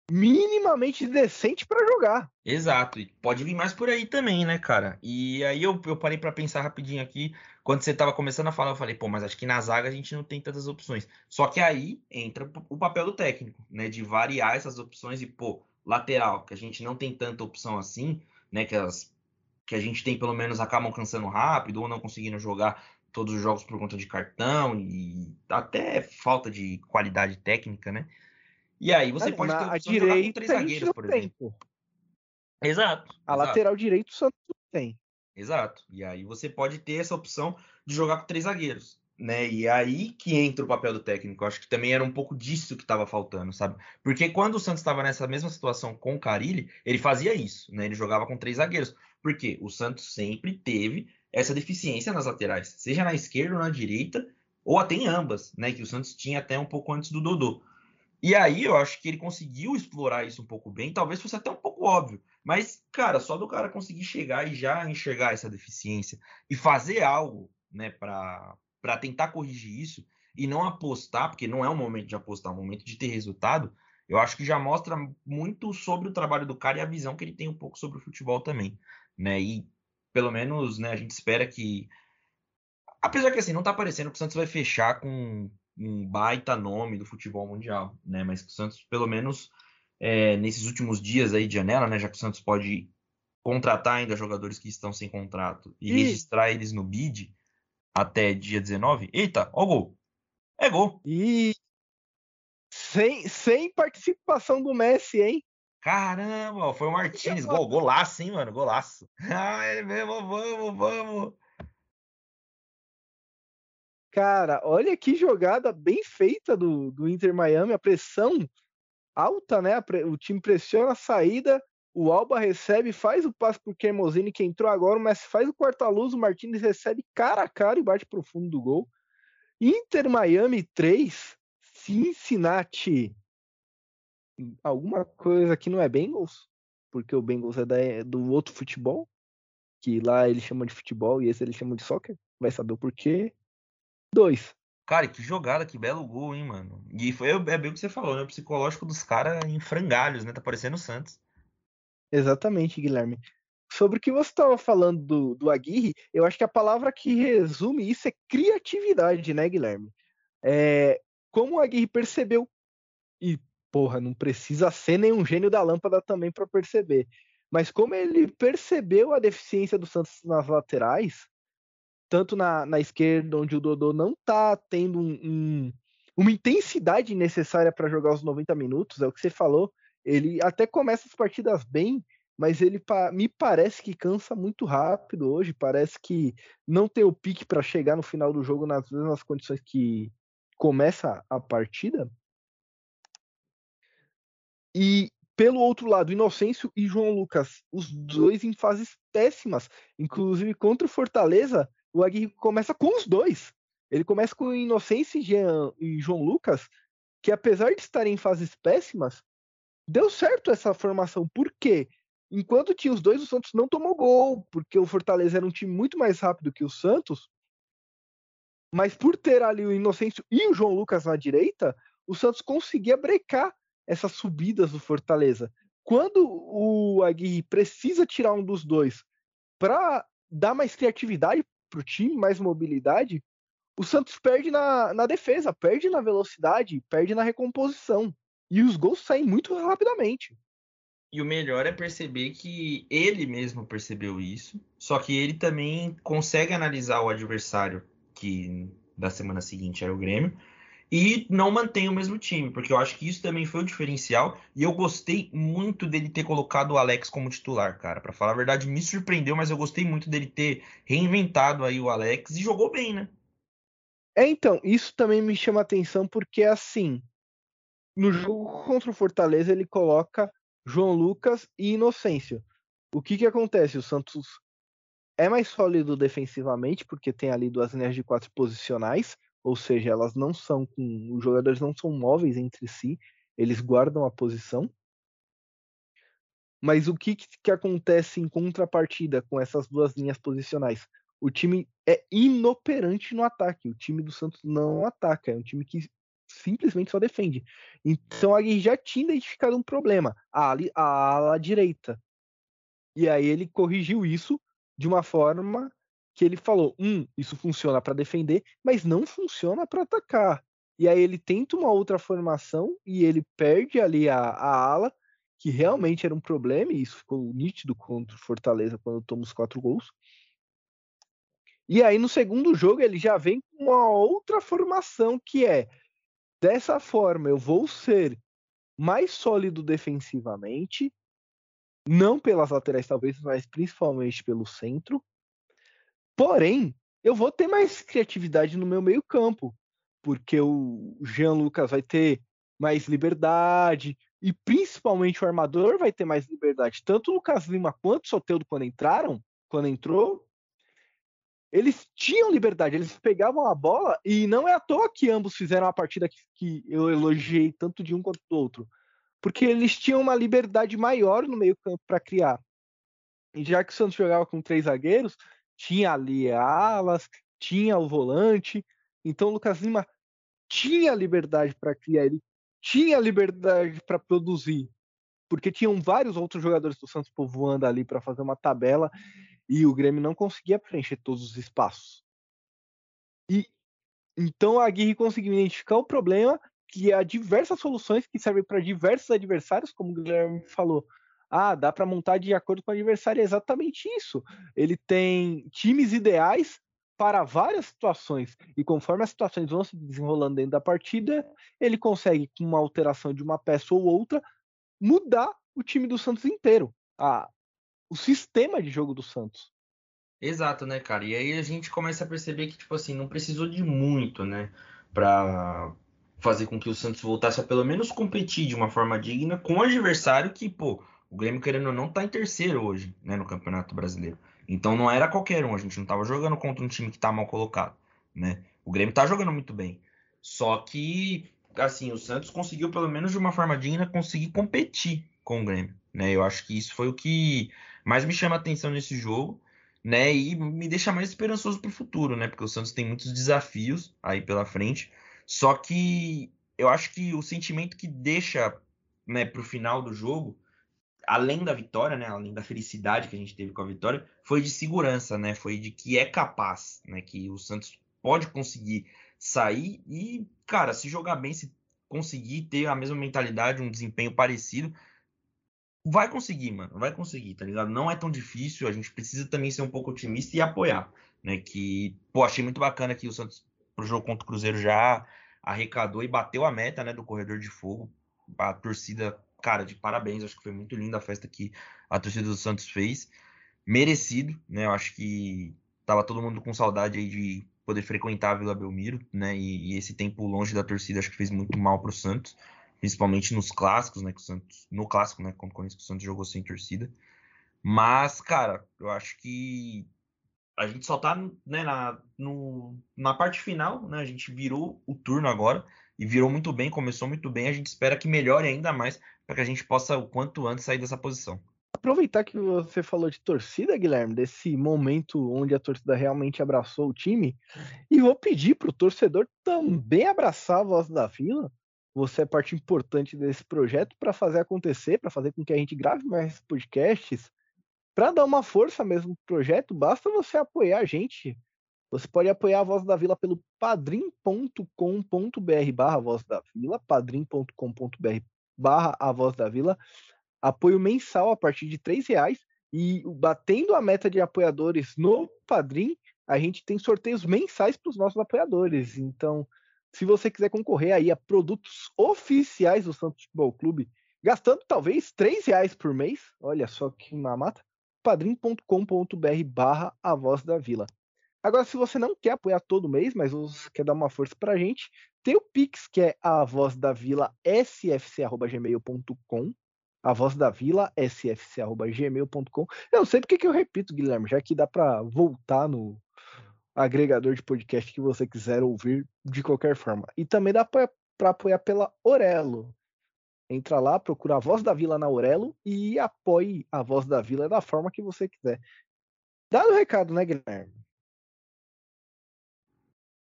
minimamente decente para jogar. Exato, e pode vir mais por aí também, né, cara? E aí eu, eu parei para pensar rapidinho aqui, quando você tava começando a falar, eu falei, pô, mas acho que na zaga a gente não tem tantas opções. Só que aí entra o papel do técnico, né, de variar essas opções e, pô, lateral, que a gente não tem tanta opção assim, né, que as que a gente tem pelo menos acabam cansando rápido ou não conseguindo jogar todos os jogos por conta de cartão e até falta de qualidade técnica, né? E aí você pode ter a direita, com três zagueiros, por exemplo. Exato. A exato. lateral direito só tem. Exato. E aí você pode ter essa opção de jogar com três zagueiros. Né? E aí que entra o papel do técnico. Acho que também era um pouco disso que estava faltando, sabe? Porque quando o Santos estava nessa mesma situação com o Carilli, ele fazia isso, né? Ele jogava com três zagueiros. Porque o Santos sempre teve essa deficiência nas laterais, seja na esquerda ou na direita, ou até em ambas, né? Que o Santos tinha até um pouco antes do Dodô. E aí eu acho que ele conseguiu explorar isso um pouco bem, talvez fosse até um pouco óbvio. Mas, cara, só do cara conseguir chegar e já enxergar essa deficiência e fazer algo, né, para tentar corrigir isso e não apostar, porque não é um momento de apostar, é um momento de ter resultado, eu acho que já mostra muito sobre o trabalho do cara e a visão que ele tem um pouco sobre o futebol também, né? E pelo menos, né, a gente espera que apesar que assim, não tá parecendo que o Santos vai fechar com um baita nome do futebol mundial, né? Mas que o Santos, pelo menos é, nesses últimos dias aí de janela, né? Já que o Santos pode contratar ainda jogadores que estão sem contrato e, e... registrar eles no bid até dia 19. Eita, ó o gol. É gol. E sem, sem participação do Messi, hein? Caramba, foi o Martinez. Gol, golaço, hein, mano? Golaço. Ai, mesmo, vamos, vamos. Cara, olha que jogada bem feita do, do Inter Miami, a pressão alta, né? O time pressiona a saída, o Alba recebe, faz o passe pro Kermozini que entrou agora, Messi faz o quarta-luz, o Martinez recebe cara a cara e bate pro fundo do gol. Inter Miami 3, Cincinnati. Alguma coisa que não é Bengals, porque o Bengals é da, do outro futebol, que lá eles chamam de futebol e esse eles chamam de soccer. Vai saber o porquê. Dois. Cara, que jogada, que belo gol, hein, mano. E foi é bem o que você falou, né? O psicológico dos caras em frangalhos, né? Tá parecendo o Santos. Exatamente, Guilherme. Sobre o que você estava falando do, do Aguirre, eu acho que a palavra que resume isso é criatividade, né, Guilherme? É, como o Aguirre percebeu, e porra, não precisa ser nenhum gênio da lâmpada também para perceber. Mas como ele percebeu a deficiência do Santos nas laterais, tanto na, na esquerda, onde o Dodô não tá tendo um, um, uma intensidade necessária para jogar os 90 minutos, é o que você falou. Ele até começa as partidas bem, mas ele me parece que cansa muito rápido hoje. Parece que não tem o pique para chegar no final do jogo nas mesmas condições que começa a partida. E pelo outro lado, Inocêncio e João Lucas, os dois em fases péssimas, inclusive contra o Fortaleza, o Aguirre começa com os dois. Ele começa com Inocêncio e João Lucas, que apesar de estarem em fases péssimas, deu certo essa formação. Por quê? Enquanto tinha os dois, o Santos não tomou gol, porque o Fortaleza era um time muito mais rápido que o Santos. Mas por ter ali o Inocêncio e o João Lucas na direita, o Santos conseguia brecar essas subidas do Fortaleza. Quando o Aguirre precisa tirar um dos dois para dar mais criatividade para o time, mais mobilidade, o Santos perde na, na defesa, perde na velocidade, perde na recomposição. E os gols saem muito rapidamente. E o melhor é perceber que ele mesmo percebeu isso, só que ele também consegue analisar o adversário, que da semana seguinte era o Grêmio, e não mantém o mesmo time, porque eu acho que isso também foi o diferencial, e eu gostei muito dele ter colocado o Alex como titular, cara. Para falar a verdade, me surpreendeu, mas eu gostei muito dele ter reinventado aí o Alex e jogou bem, né? É, então, isso também me chama atenção porque assim, no jogo contra o Fortaleza ele coloca João Lucas e Inocêncio. O que que acontece? O Santos é mais sólido defensivamente, porque tem ali duas linhas de quatro posicionais, ou seja, elas não são com. Os jogadores não são móveis entre si, eles guardam a posição. Mas o que, que acontece em contrapartida com essas duas linhas posicionais? O time é inoperante no ataque. O time do Santos não ataca. É um time que simplesmente só defende. Então a já tinha identificado um problema, a ala, a ala direita. E aí ele corrigiu isso de uma forma que ele falou: um, isso funciona para defender, mas não funciona para atacar. E aí ele tenta uma outra formação e ele perde ali a, a ala, que realmente era um problema, e isso ficou nítido contra o Fortaleza quando toma os quatro gols. E aí no segundo jogo ele já vem com uma outra formação que é Dessa forma, eu vou ser mais sólido defensivamente, não pelas laterais talvez, mas principalmente pelo centro. Porém, eu vou ter mais criatividade no meu meio-campo, porque o Jean Lucas vai ter mais liberdade e principalmente o armador vai ter mais liberdade. Tanto o Lucas Lima quanto o Soteldo quando entraram, quando entrou, eles tinham liberdade, eles pegavam a bola e não é à toa que ambos fizeram a partida que, que eu elogiei tanto de um quanto do outro, porque eles tinham uma liberdade maior no meio-campo para criar. E já que o Santos jogava com três zagueiros, tinha ali alas, tinha o volante, então o Lucas Lima tinha liberdade para criar, ele tinha liberdade para produzir, porque tinham vários outros jogadores do Santos povoando ali para fazer uma tabela e o Grêmio não conseguia preencher todos os espaços. E então a Aguirre conseguiu identificar o problema, que há diversas soluções que servem para diversos adversários, como o Guilherme falou. Ah, dá para montar de acordo com o adversário, é exatamente isso. Ele tem times ideais para várias situações, e conforme as situações vão se desenrolando dentro da partida, ele consegue, com uma alteração de uma peça ou outra, mudar o time do Santos inteiro. Ah, o sistema de jogo do Santos. Exato, né, cara? E aí a gente começa a perceber que, tipo assim, não precisou de muito, né, pra fazer com que o Santos voltasse a pelo menos competir de uma forma digna com o adversário que, pô, o Grêmio, querendo ou não, tá em terceiro hoje, né, no Campeonato Brasileiro. Então não era qualquer um, a gente não tava jogando contra um time que tá mal colocado, né? O Grêmio tá jogando muito bem. Só que, assim, o Santos conseguiu, pelo menos de uma forma digna, conseguir competir com o Grêmio, né? Eu acho que isso foi o que mais me chama a atenção nesse jogo, né? E me deixa mais esperançoso para o futuro, né? Porque o Santos tem muitos desafios aí pela frente. Só que eu acho que o sentimento que deixa, né, para o final do jogo, além da vitória, né, além da felicidade que a gente teve com a vitória, foi de segurança, né? Foi de que é capaz, né? Que o Santos pode conseguir sair e, cara, se jogar bem, se conseguir ter a mesma mentalidade, um desempenho parecido, vai conseguir, mano. Vai conseguir, tá ligado? Não é tão difícil. A gente precisa também ser um pouco otimista e apoiar, né? Que, pô, achei muito bacana que o Santos, pro jogo contra o Cruzeiro, já arrecadou e bateu a meta, né? Do corredor de fogo. A torcida, cara, de parabéns. Acho que foi muito linda a festa que a torcida do Santos fez. Merecido, né? Eu acho que tava todo mundo com saudade aí de poder frequentar a Vila Belmiro, né? E, e esse tempo longe da torcida acho que fez muito mal pro Santos principalmente nos clássicos, né? Que o Santos, no clássico, né? Como Corinthians, que o Santos jogou sem torcida. Mas, cara, eu acho que a gente só tá né, na, no, na parte final, né? A gente virou o turno agora e virou muito bem, começou muito bem. A gente espera que melhore ainda mais para que a gente possa, o quanto antes, sair dessa posição. Aproveitar que você falou de torcida, Guilherme, desse momento onde a torcida realmente abraçou o time, e vou pedir para o torcedor também abraçar a voz da Vila, você é parte importante desse projeto para fazer acontecer, para fazer com que a gente grave mais podcasts, para dar uma força mesmo pro projeto, basta você apoiar a gente. Você pode apoiar a Voz da Vila pelo padrim.com.br barra Voz da Vila, padrim.com.br barra A Voz da Vila, apoio mensal a partir de três reais e batendo a meta de apoiadores no Padrim, a gente tem sorteios mensais para os nossos apoiadores. Então, se você quiser concorrer aí a produtos oficiais do Santos Futebol Clube, gastando talvez três reais por mês, olha só que mamata, padrim.com.br barra a voz da vila. Agora, se você não quer apoiar todo mês, mas quer dar uma força pra gente, tem o Pix, que é a voz da vila sfc.gmail.com a voz da vila sfc.gmail.com Eu não sei porque que eu repito, Guilherme, já que dá para voltar no, agregador de podcast que você quiser ouvir de qualquer forma. E também dá para apoiar pela Orelo. Entra lá, procura a Voz da Vila na Orelo e apoie a Voz da Vila da forma que você quiser. Dá o recado, né, Guilherme?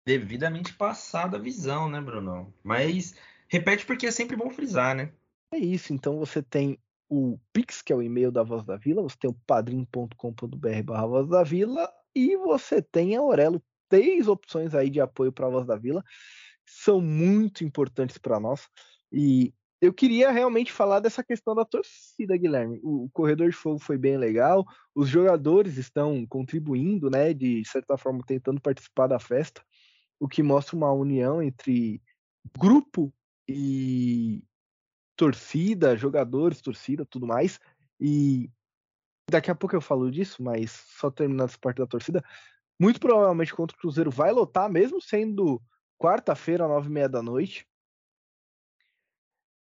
Devidamente passada a visão, né, Bruno? Mas repete porque é sempre bom frisar, né? É isso, então você tem o Pix, que é o e-mail da Voz da Vila, você tem o padrim.com.br barra Voz da Vila e você tem a Aurelo, três opções aí de apoio para a Voz da Vila, são muito importantes para nós. E eu queria realmente falar dessa questão da torcida, Guilherme. O, corredor de fogo foi bem legal, os jogadores estão contribuindo, né, de certa forma tentando participar da festa, o que mostra uma união entre grupo e torcida, jogadores, torcida, tudo mais. E Daqui a pouco eu falo disso, mas só terminando essa parte da torcida. Muito provavelmente contra o Cruzeiro vai lotar, mesmo sendo quarta-feira, nove e meia da noite.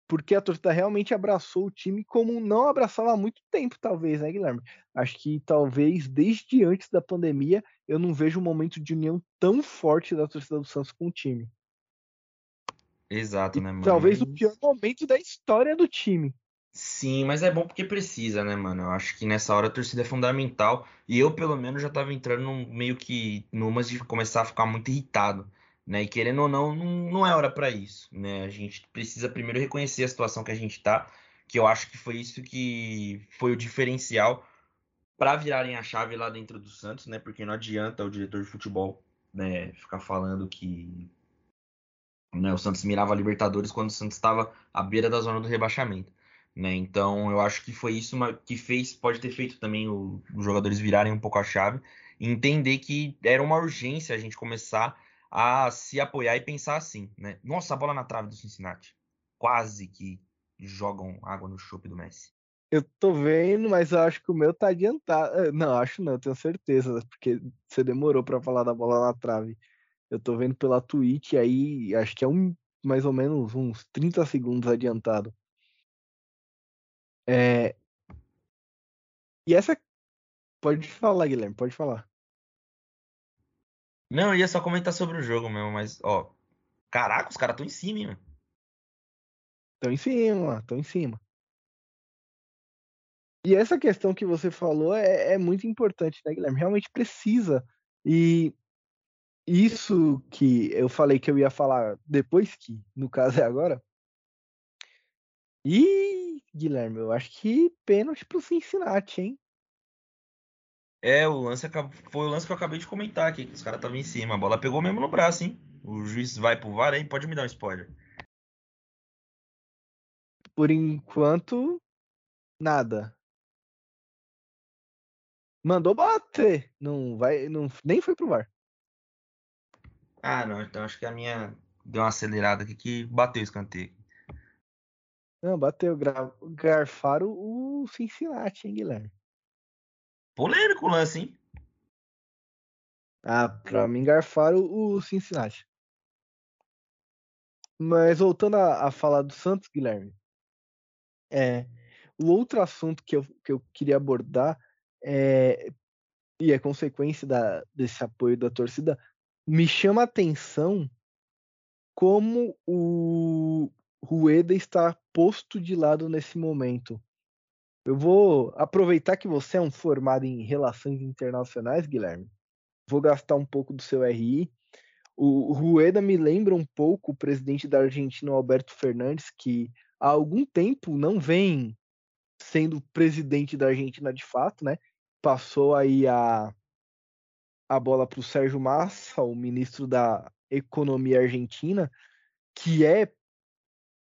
Porque a torcida realmente abraçou o time como não abraçava há muito tempo, talvez, né, Guilherme? Acho que talvez desde antes da pandemia eu não vejo um momento de união tão forte da torcida do Santos com o time. Exato, né, mano? Talvez o pior momento da história do time. Sim, mas é bom porque precisa, né, mano? Eu acho que nessa hora a torcida é fundamental. E eu, pelo menos, já tava entrando num, meio que numas de começar a ficar muito irritado, né? E querendo ou não, não, não é hora para isso, né? A gente precisa primeiro reconhecer a situação que a gente tá, que eu acho que foi isso que foi o diferencial para virarem a chave lá dentro do Santos, né? Porque não adianta o diretor de futebol, né, ficar falando que né, o Santos mirava a Libertadores quando o Santos estava à beira da zona do rebaixamento. Né? Então eu acho que foi isso que fez, pode ter feito também o, os jogadores virarem um pouco a chave e entender que era uma urgência a gente começar a se apoiar e pensar assim, né? Nossa, a bola na trave do Cincinnati. Quase que jogam água no chope do Messi. Eu tô vendo, mas eu acho que o meu tá adiantado. Eh, não, acho não, tenho certeza, porque você demorou para falar da bola na trave. Eu tô vendo pela Twitch aí, acho que é um mais ou menos uns 30 segundos adiantado. É... E essa. Pode falar, Guilherme, pode falar. Não, eu ia só comentar sobre o jogo mesmo, mas, ó. Caraca, os caras estão em cima, hein, mano. Estão em cima, estão em cima. E essa questão que você falou é, é, muito importante, né, Guilherme? Realmente precisa. E isso que eu falei que eu ia falar depois, que no caso é agora. E Guilherme, eu acho que pênalti pro Cincinnati, hein? É, o lance foi o lance que eu acabei de comentar aqui, que os caras estavam em cima. A bola pegou mesmo no braço, hein? O juiz vai pro VAR aí, pode me dar um spoiler. por enquanto, nada. Mandou bater. Não vai, não, nem foi pro VAR. Ah, não. Então acho que a minha deu uma acelerada aqui que bateu o escanteio. Não, bateu. Garfaram o Cincinnati, hein, Guilherme? Polêmico o lance, hein? Ah, pra mim garfaram o Cincinnati. Mas voltando a, a falar do Santos, Guilherme. É, o outro assunto que eu, que eu queria abordar é, e é consequência da, desse apoio da torcida, me chama a atenção como o Rueda está posto de lado nesse momento. Eu vou aproveitar que você é um formado em relações internacionais, Guilherme. Vou gastar um pouco do seu RI. O Rueda me lembra um pouco o presidente da Argentina, Alberto Fernandes, que há algum tempo não vem sendo presidente da Argentina de fato, né? Passou aí a, a bola para o Sérgio Massa, o ministro da Economia Argentina, que é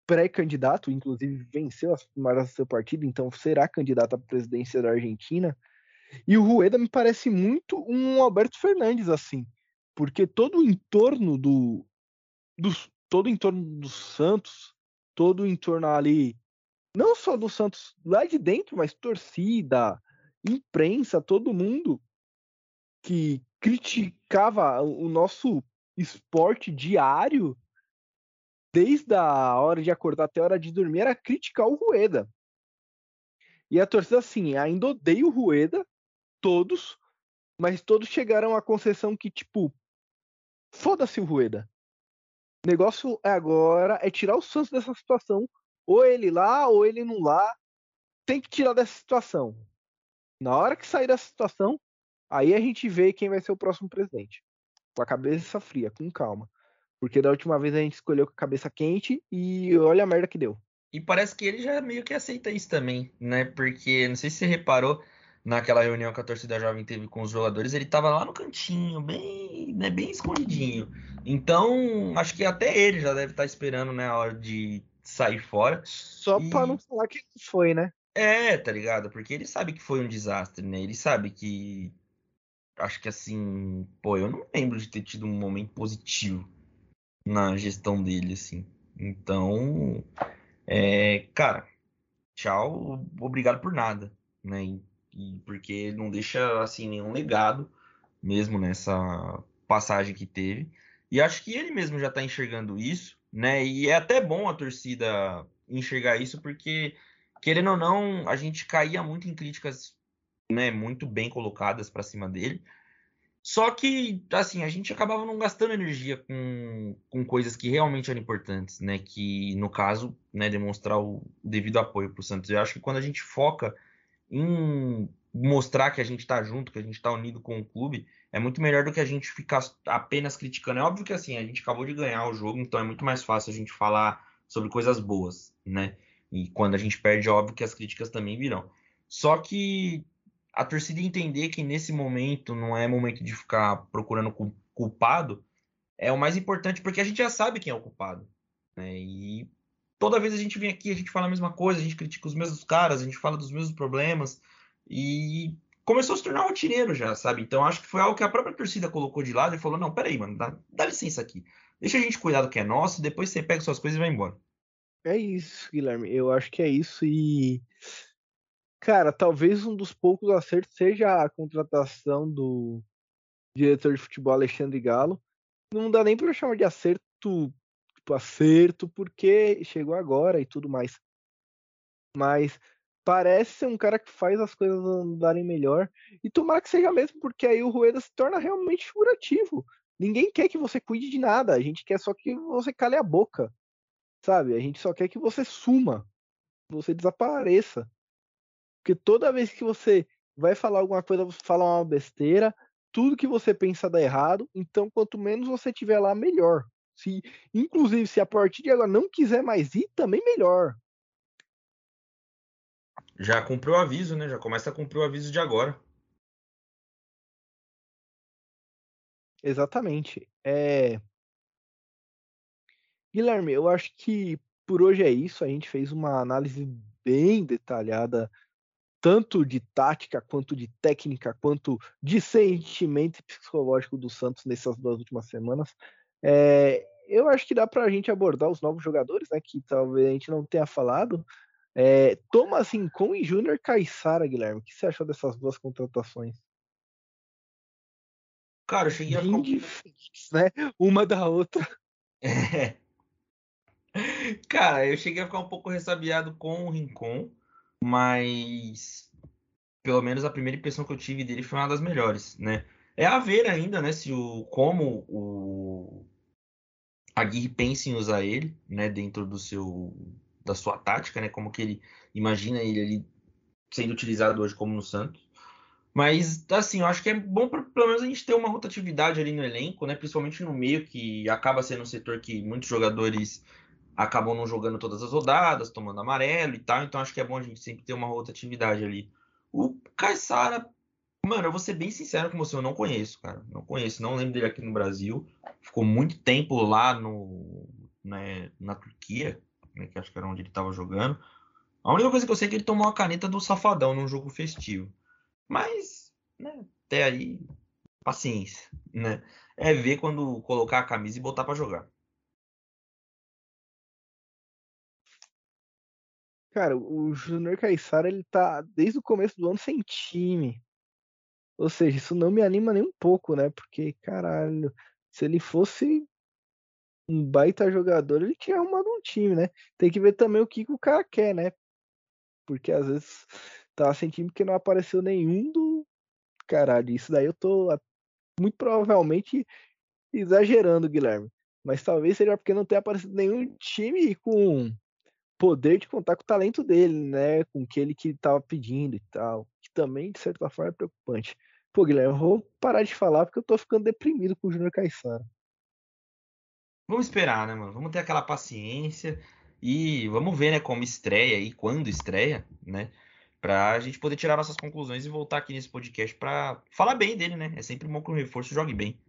pré-candidato, inclusive venceu as primárias do seu partido, então será candidato à presidência da Argentina. E o Rueda me parece muito um Alberto Fernandes, assim, porque todo o entorno do, do todo o entorno do Santos, todo o entorno ali, não só do Santos lá de dentro, mas torcida, imprensa, todo mundo que criticava o nosso esporte diário, desde a hora de acordar até a hora de dormir, era criticar o Rueda. E a torcida, assim, ainda odeia o Rueda, todos, mas todos chegaram à concessão que, tipo, foda-se o Rueda. O negócio agora é tirar o Santos dessa situação. Ou ele lá, ou ele não lá. Tem que tirar dessa situação. Na hora que sair dessa situação, aí a gente vê quem vai ser o próximo presidente. Com a cabeça fria, com calma. Porque da última vez a gente escolheu com a cabeça quente e olha a merda que deu. E parece que ele já meio que aceita isso também, né? Porque não sei se você reparou naquela reunião que a torcida jovem teve com os jogadores, ele tava lá no cantinho, bem, né, bem escondidinho. Então, acho que até ele já deve estar tá esperando, né, a hora de sair fora. Só e... para não falar que foi, né? É, tá ligado? Porque ele sabe que foi um desastre, né? Ele sabe que acho que assim, pô, eu não lembro de ter tido um momento positivo na gestão dele, assim. Então, é, cara, tchau, obrigado por nada, né? E, e porque não deixa assim nenhum legado mesmo nessa passagem que teve. E acho que ele mesmo já tá enxergando isso, né? E é até bom a torcida enxergar isso, porque, querendo ou não, a gente caía muito em críticas né, muito bem colocadas para cima dele. Só que, assim, a gente acabava não gastando energia com, com coisas que realmente eram importantes, né? Que, no caso, né, demonstrar o devido apoio para o Santos. Eu acho que quando a gente foca em mostrar que a gente está junto, que a gente está unido com o clube, é muito melhor do que a gente ficar apenas criticando. É óbvio que, assim, a gente acabou de ganhar o jogo, então é muito mais fácil a gente falar sobre coisas boas, né? E quando a gente perde, é óbvio que as críticas também virão. Só que a torcida entender que nesse momento não é momento de ficar procurando culpado é o mais importante, porque a gente já sabe quem é o culpado. Né? E toda vez a gente vem aqui, a gente fala a mesma coisa, a gente critica os mesmos caras, a gente fala dos mesmos problemas. E começou a se tornar rotineiro já, sabe? Então acho que foi algo que a própria torcida colocou de lado e falou: não, peraí, mano, dá, dá licença aqui. Deixa a gente cuidar do que é nosso, depois você pega suas coisas e vai embora. É isso, Guilherme. Eu acho que é isso. E Cara, talvez um dos poucos acertos seja a contratação do diretor de futebol Alexandre Galo. Não dá nem para chamar de acerto, tipo, acerto, porque chegou agora e tudo mais. Mas parece ser um cara que faz as coisas andarem melhor. E tomara que seja mesmo, porque aí o Rueda se torna realmente figurativo. Ninguém quer que você cuide de nada, a gente quer só que você cale a boca. Sabe? A gente só quer que você suma, você desapareça. Porque toda vez que você vai falar alguma coisa, você fala uma besteira, tudo que você pensa dá errado, então quanto menos você tiver lá, melhor. Se, inclusive, se a partir de agora não quiser mais ir, também melhor. Já cumpriu o aviso, né? Já começa a cumprir o aviso de agora. Exatamente. É... Guilherme, eu acho que por hoje é isso. A gente fez uma análise bem detalhada, tanto de tática, quanto de técnica, quanto de sentimento psicológico do Santos nessas duas últimas semanas. É, eu acho que dá para a gente abordar os novos jogadores, né? Que talvez a gente não tenha falado. É, Thomas Rincon e Júnior Caixara, Guilherme. O que você achou dessas duas contratações? Cara, eu cheguei a diferentes, né? Uma da outra. É. Cara, eu cheguei a ficar um pouco ressabiado com o Rincon, mas pelo menos a primeira impressão que eu tive dele foi uma das melhores, né? É a ver ainda, né, se o como o Aguirre pensa em usar ele, né, dentro do seu da sua tática, né, como que ele imagina ele ali sendo utilizado hoje como no Santos. Mas, assim, eu acho que é bom pra, pelo menos a gente ter uma rotatividade ali no elenco, né? Principalmente no meio, que acaba sendo um setor que muitos jogadores acabam não jogando todas as rodadas, tomando amarelo e tal. Então acho que é bom a gente sempre ter uma rotatividade ali. O Caissara, mano, eu vou ser bem sincero com você, eu não conheço, cara. Não conheço, não lembro dele aqui no Brasil. Ficou muito tempo lá no, né, na Turquia, né, que acho que era onde ele estava jogando. A única coisa que eu sei é que ele tomou a caneta do Safadão num jogo festivo. Mas, né, até aí, paciência, né? É ver quando colocar a camisa e botar para jogar. Cara, o Júnior Caissara, ele tá desde o começo do ano sem time. Ou seja, isso não me anima nem um pouco, né? Porque, caralho, se ele fosse um baita jogador, ele tinha arrumado um time, né? Tem que ver também o que, que o cara quer, né? Porque às vezes tá sem time porque não apareceu nenhum do. Caralho, isso daí eu tô muito provavelmente exagerando, Guilherme. Mas talvez seja porque não tenha aparecido nenhum time com poder de contar com o talento dele, né? Com aquele que ele tava pedindo e tal. Que também, de certa forma, é preocupante. Pô, Guilherme, eu vou parar de falar porque eu tô ficando deprimido com o Júnior Caissara. Vamos esperar, né, mano? Vamos ter aquela paciência e vamos ver, né, como estreia e quando estreia, né? Pra gente poder tirar nossas conclusões e voltar aqui nesse podcast pra falar bem dele, né? É sempre bom que o reforço jogue bem.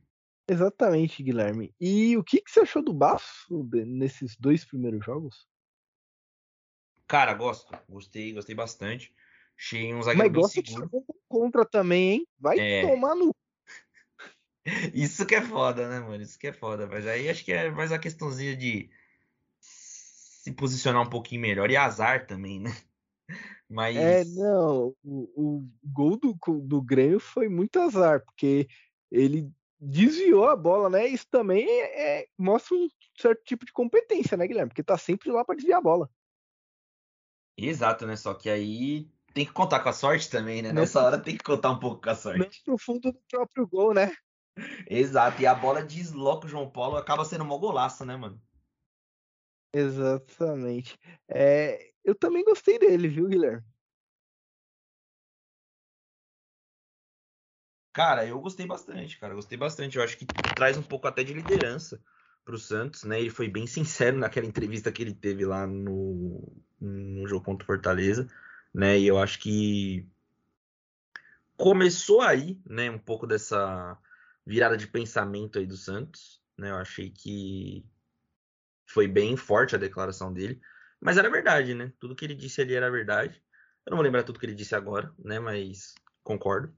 Exatamente, Guilherme. E o que, que você achou do Baço nesses dois primeiros jogos? Cara, gosto. Gostei, gostei bastante. Achei um zagueiro Mas bem seguro. contra também, hein? Vai é... tomar no. Isso que é foda, né, mano? Isso que é foda. Mas aí acho que é mais a questãozinha de se posicionar um pouquinho melhor. E azar também, né? Mas... É, não. O, o gol do, do Grêmio foi muito azar, porque ele desviou a bola, né? Isso também é, mostra um certo tipo de competência, né, Guilherme? Porque tá sempre lá para desviar a bola. Exato, né? Só que aí tem que contar com a sorte também, né? Nessa hora tem que contar um pouco com a sorte. No fundo do próprio gol, né? Exato, e a bola desloca o João Paulo, acaba sendo um golaço, né, mano? Exatamente. É, eu também gostei dele, viu, Guilherme? Cara, eu gostei bastante, cara. Gostei bastante. Eu acho que traz um pouco até de liderança para o Santos, né? Ele foi bem sincero naquela entrevista que ele teve lá no, no jogo contra o Fortaleza, né? E eu acho que começou aí, né? Um pouco dessa virada de pensamento aí do Santos, né? Eu achei que foi bem forte a declaração dele, mas era verdade, né? Tudo que ele disse ali era verdade. Eu não vou lembrar tudo que ele disse agora, né? Mas concordo.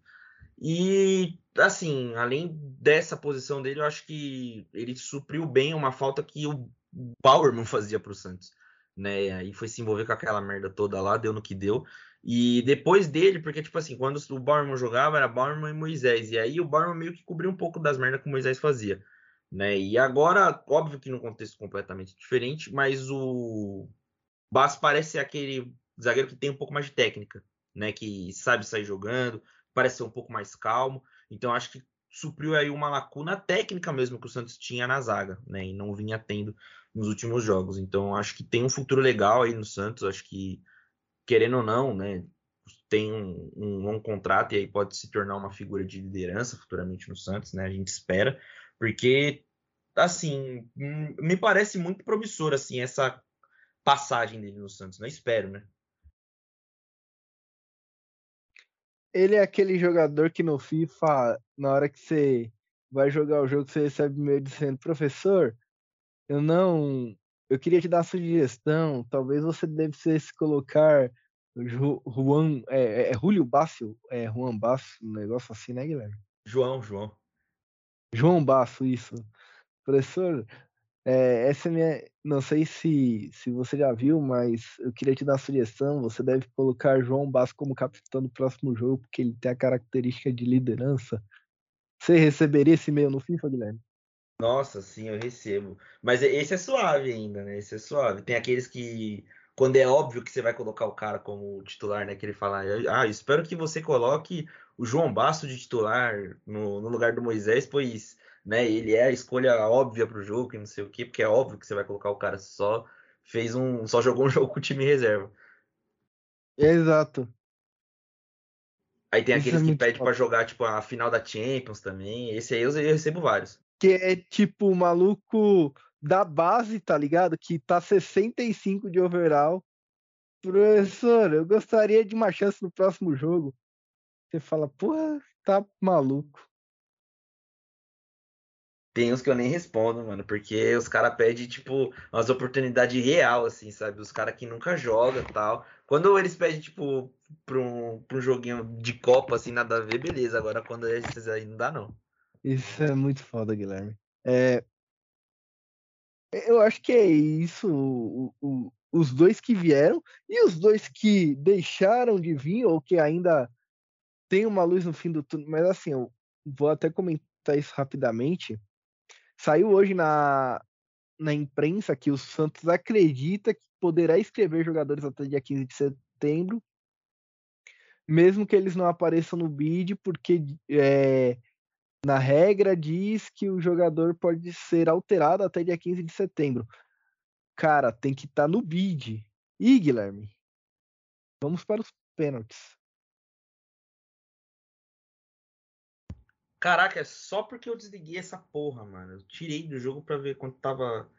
E, assim, além dessa posição dele, eu acho que ele supriu bem uma falta que o Bauerman fazia para o Santos. Né? E foi se envolver com aquela merda toda lá, deu no que deu. E depois dele, porque, tipo assim, quando o Bauerman jogava, era Bauerman e Moisés. E aí o Bauerman meio que cobriu um pouco das merdas que o Moisés fazia. Né? E agora, óbvio que num contexto completamente diferente, mas o Bass parece aquele zagueiro que tem um pouco mais de técnica, né? Que sabe sair jogando, parece ser um pouco mais calmo. Então acho que supriu aí uma lacuna técnica mesmo que o Santos tinha na zaga, né? E não vinha tendo nos últimos jogos. Então acho que tem um futuro legal aí no Santos. Acho que querendo ou não, né? Tem um, um, contrato e aí pode se tornar uma figura de liderança futuramente no Santos, né? A gente espera, porque assim hum, me parece muito promissor assim essa passagem dele no Santos. Não né? espero, né? Ele é aquele jogador que no FIFA, na hora que você vai jogar o jogo, você recebe e-mail dizendo, professor, eu não eu queria te dar uma sugestão. Talvez você deve se colocar Juan, é, é, é Julio Basso, é Juan Basso, um negócio assim, né, Guilherme? João, João. João Basso, isso. Professor, é, essa é minha. Não sei se, se você já viu, mas eu queria te dar uma sugestão. Você deve colocar João Basso como capitão do próximo jogo, porque ele tem a característica de liderança. Você receberia esse e-mail no FIFA, Guilherme? Nossa, sim, eu recebo. Mas esse é suave ainda, né? Esse é suave. Tem aqueles que, quando é óbvio que você vai colocar o cara como titular, né? Que ele fala, ah, espero que você coloque o João Basso de titular no, no lugar do Moisés, pois né? Ele é a escolha óbvia para o jogo, e não sei o quê, porque é óbvio que você vai colocar o cara só fez um, só jogou um jogo com o time reserva. Exato. Aí tem Isso aqueles é que pedem para jogar tipo a final da Champions também. Esse aí eu, eu recebo vários. Que é tipo o maluco da base, tá ligado? Que tá 65 de overall. Professor, eu gostaria de uma chance no próximo jogo. Você fala, porra, tá maluco. Tem uns que eu nem respondo, mano, porque os caras pedem, tipo, umas oportunidades real, assim, sabe? Os caras que nunca jogam tal. Quando eles pedem, tipo, pra um, pra um joguinho de Copa, assim, nada a ver, beleza. Agora, quando esses aí, não dá, não. Isso é muito foda, Guilherme. É... Eu acho que é isso. O, o, os dois que vieram e os dois que deixaram de vir, ou que ainda tem uma luz no fim do túnel. Mas, assim, eu vou até comentar isso rapidamente Saiu hoje na, na imprensa que o Santos acredita que poderá escrever jogadores até dia 15 de setembro, mesmo que eles não apareçam no bid, porque é, na regra diz que o jogador pode ser alterado até dia 15 de setembro. Cara, tem que estar tá no bid. E Guilherme, vamos para os pênaltis. Caraca, é só porque eu desliguei essa porra, mano. Eu tirei do jogo para ver quanto tava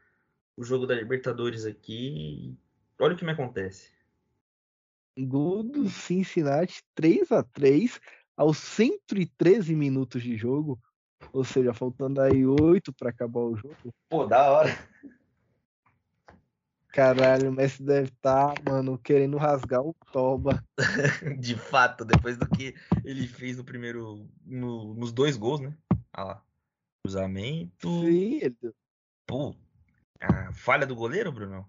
o jogo da Libertadores aqui. Olha o que me acontece. Gol do Cincinnati 3 a 3 aos 113 minutos de jogo. Ou seja, faltando aí 8 para acabar o jogo. Pô, da hora. Caralho, o Messi deve estar, tá, mano, querendo rasgar o toba. De fato, depois do que ele fez no primeiro. No, nos dois gols, né? Olha lá. Cruzamento. Sim, ele... Pô. A falha do goleiro, Bruno?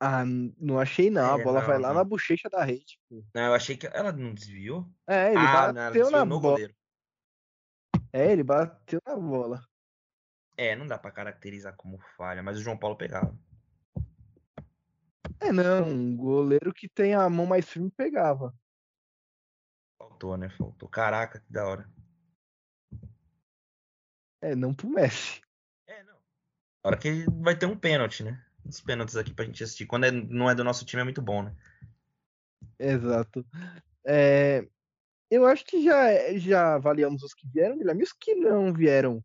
Ah, não achei não. É, a bola não, vai lá não. na bochecha da rede. Pô. Não, eu achei que ela não desviou. É, ele ah, bateu não, na bola. Goleiro. É, ele bateu na bola. É, não dá para caracterizar como falha, mas o João Paulo pegava. É, não, um goleiro que tem a mão mais firme pegava. Faltou, né? Faltou. Caraca, que da hora. É, não pro Messi. É, não. A hora que vai ter um pênalti, né? Os pênaltis aqui pra gente assistir. Quando é, não é do nosso time é muito bom, né? Exato. É, eu acho que já, já avaliamos os que vieram, Guilherme. Os que não vieram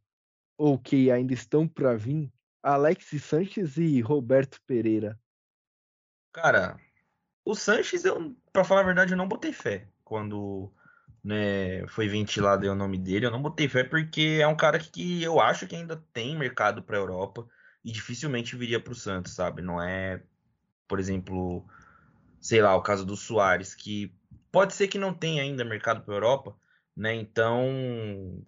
ou que ainda estão para vir, Alex Sanches e Roberto Pereira? Cara, o Sanches, eu, para falar a verdade, eu não botei fé quando né, foi ventilado o nome dele. Eu não botei fé porque é um cara que eu acho que ainda tem mercado para Europa e dificilmente viria para o Santos, sabe? Não é, por exemplo, sei lá, o caso do Soares, que pode ser que não tenha ainda mercado para Europa, né? Então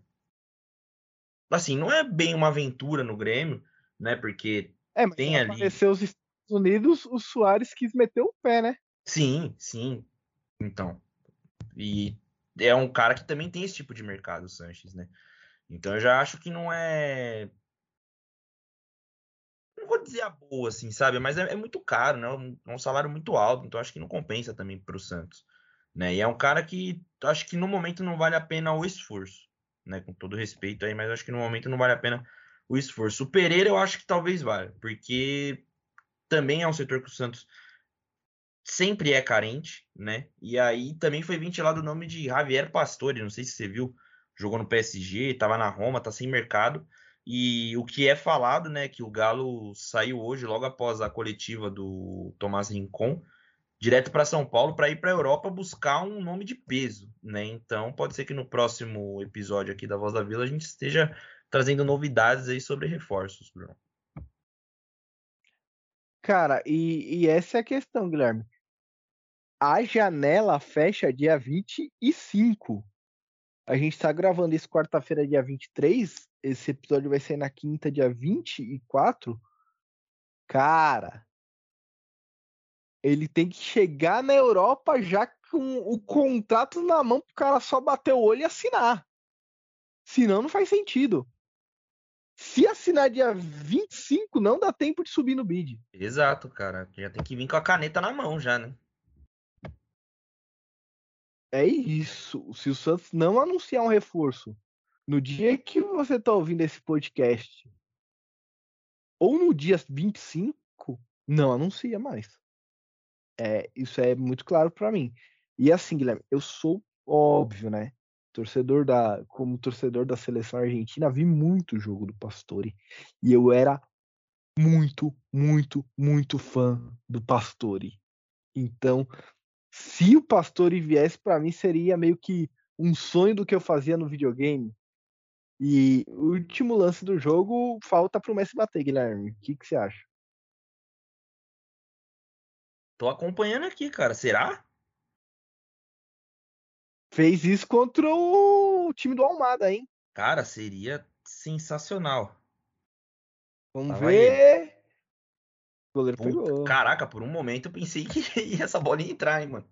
assim, não é bem uma aventura no Grêmio, né? Porque é, mas tem ali. Apareceu os Estados Unidos, o Soares quis meter o pé, né? Sim, sim. Então. E é um cara que também tem esse tipo de mercado, o Sanches, né? Então eu já acho que não é. Não vou dizer a boa, assim, sabe? Mas é, é muito caro, né? É um salário muito alto, então acho que não compensa também para o Santos. Né? E é um cara que acho que no momento não vale a pena o esforço né? Com todo respeito aí, mas acho que no momento não vale a pena o esforço. O Pereira eu acho que talvez valha, porque também é um setor que o Santos sempre é carente, né? E aí também foi ventilado o nome de Javier Pastore, não sei se você viu, jogou no PSG, estava na Roma, tá sem mercado. E o que é falado, né, que o Galo saiu hoje logo após a coletiva do Tomás Rincon, direto para São Paulo para ir para a Europa buscar um nome de peso, né? Então pode ser que no próximo episódio aqui da Voz da Vila a gente esteja trazendo novidades aí sobre reforços, Bruno. Cara, e, e essa é a questão, Guilherme. A janela fecha dia 25. A gente tá gravando isso quarta-feira, dia 23. Esse episódio vai sair na quinta, dia 24. Cara, ele tem que chegar na Europa já com o contrato na mão pro cara só bater o olho e assinar. Senão não faz sentido. Se assinar dia 25, não dá tempo de subir no bid. Exato, cara. Já tem que vir com a caneta na mão já, né? É isso. Se o Santos não anunciar um reforço no dia que você tá ouvindo esse podcast, ou no dia 25, não anuncia mais. É, isso é muito claro para mim. E assim, Guilherme, eu sou óbvio, né? Torcedor da, como torcedor da seleção argentina, vi muito jogo do Pastore e eu era muito, muito, muito fã do Pastore. Então, se o Pastore viesse para mim seria meio que um sonho do que eu fazia no videogame. E o último lance do jogo falta para o Messi bater, Guilherme. O que, que você acha? Tô acompanhando aqui, cara. Será? Fez isso contra o time do Almada, hein? Cara, seria sensacional. Vamos Tava ver. Aí. O goleiro Puta, pegou. Caraca, por um momento eu pensei que essa bola ia entrar, hein, mano.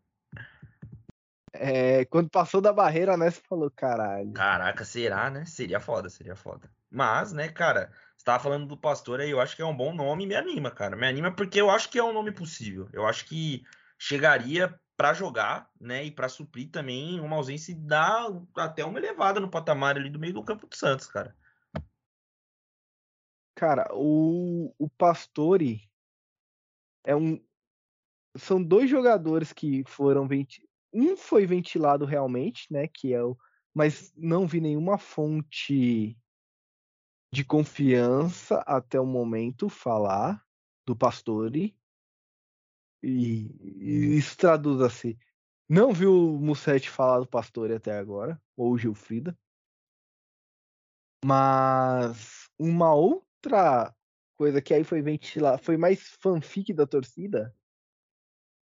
É, quando passou da barreira, né, você falou, caralho. Caraca, será, né? Seria foda, seria foda. Mas, né, cara, tava falando do Pastor aí, eu acho que é um bom nome me anima, cara. Me anima porque eu acho que é um nome possível. Eu acho que chegaria para jogar, né, e para suprir também uma ausência e dar até uma elevada no patamar ali do meio do campo do Santos, cara. Cara, o, o Pastore é um são dois jogadores que foram um foi ventilado realmente, né, que é o mas não vi nenhuma fonte de confiança até o momento falar do Pastore. E, e isso traduz-se. Não viu o Mussetti falar do Pastore até agora, ou o Gilfrida. Mas uma outra coisa que aí foi ventilada, foi mais fanfic da torcida,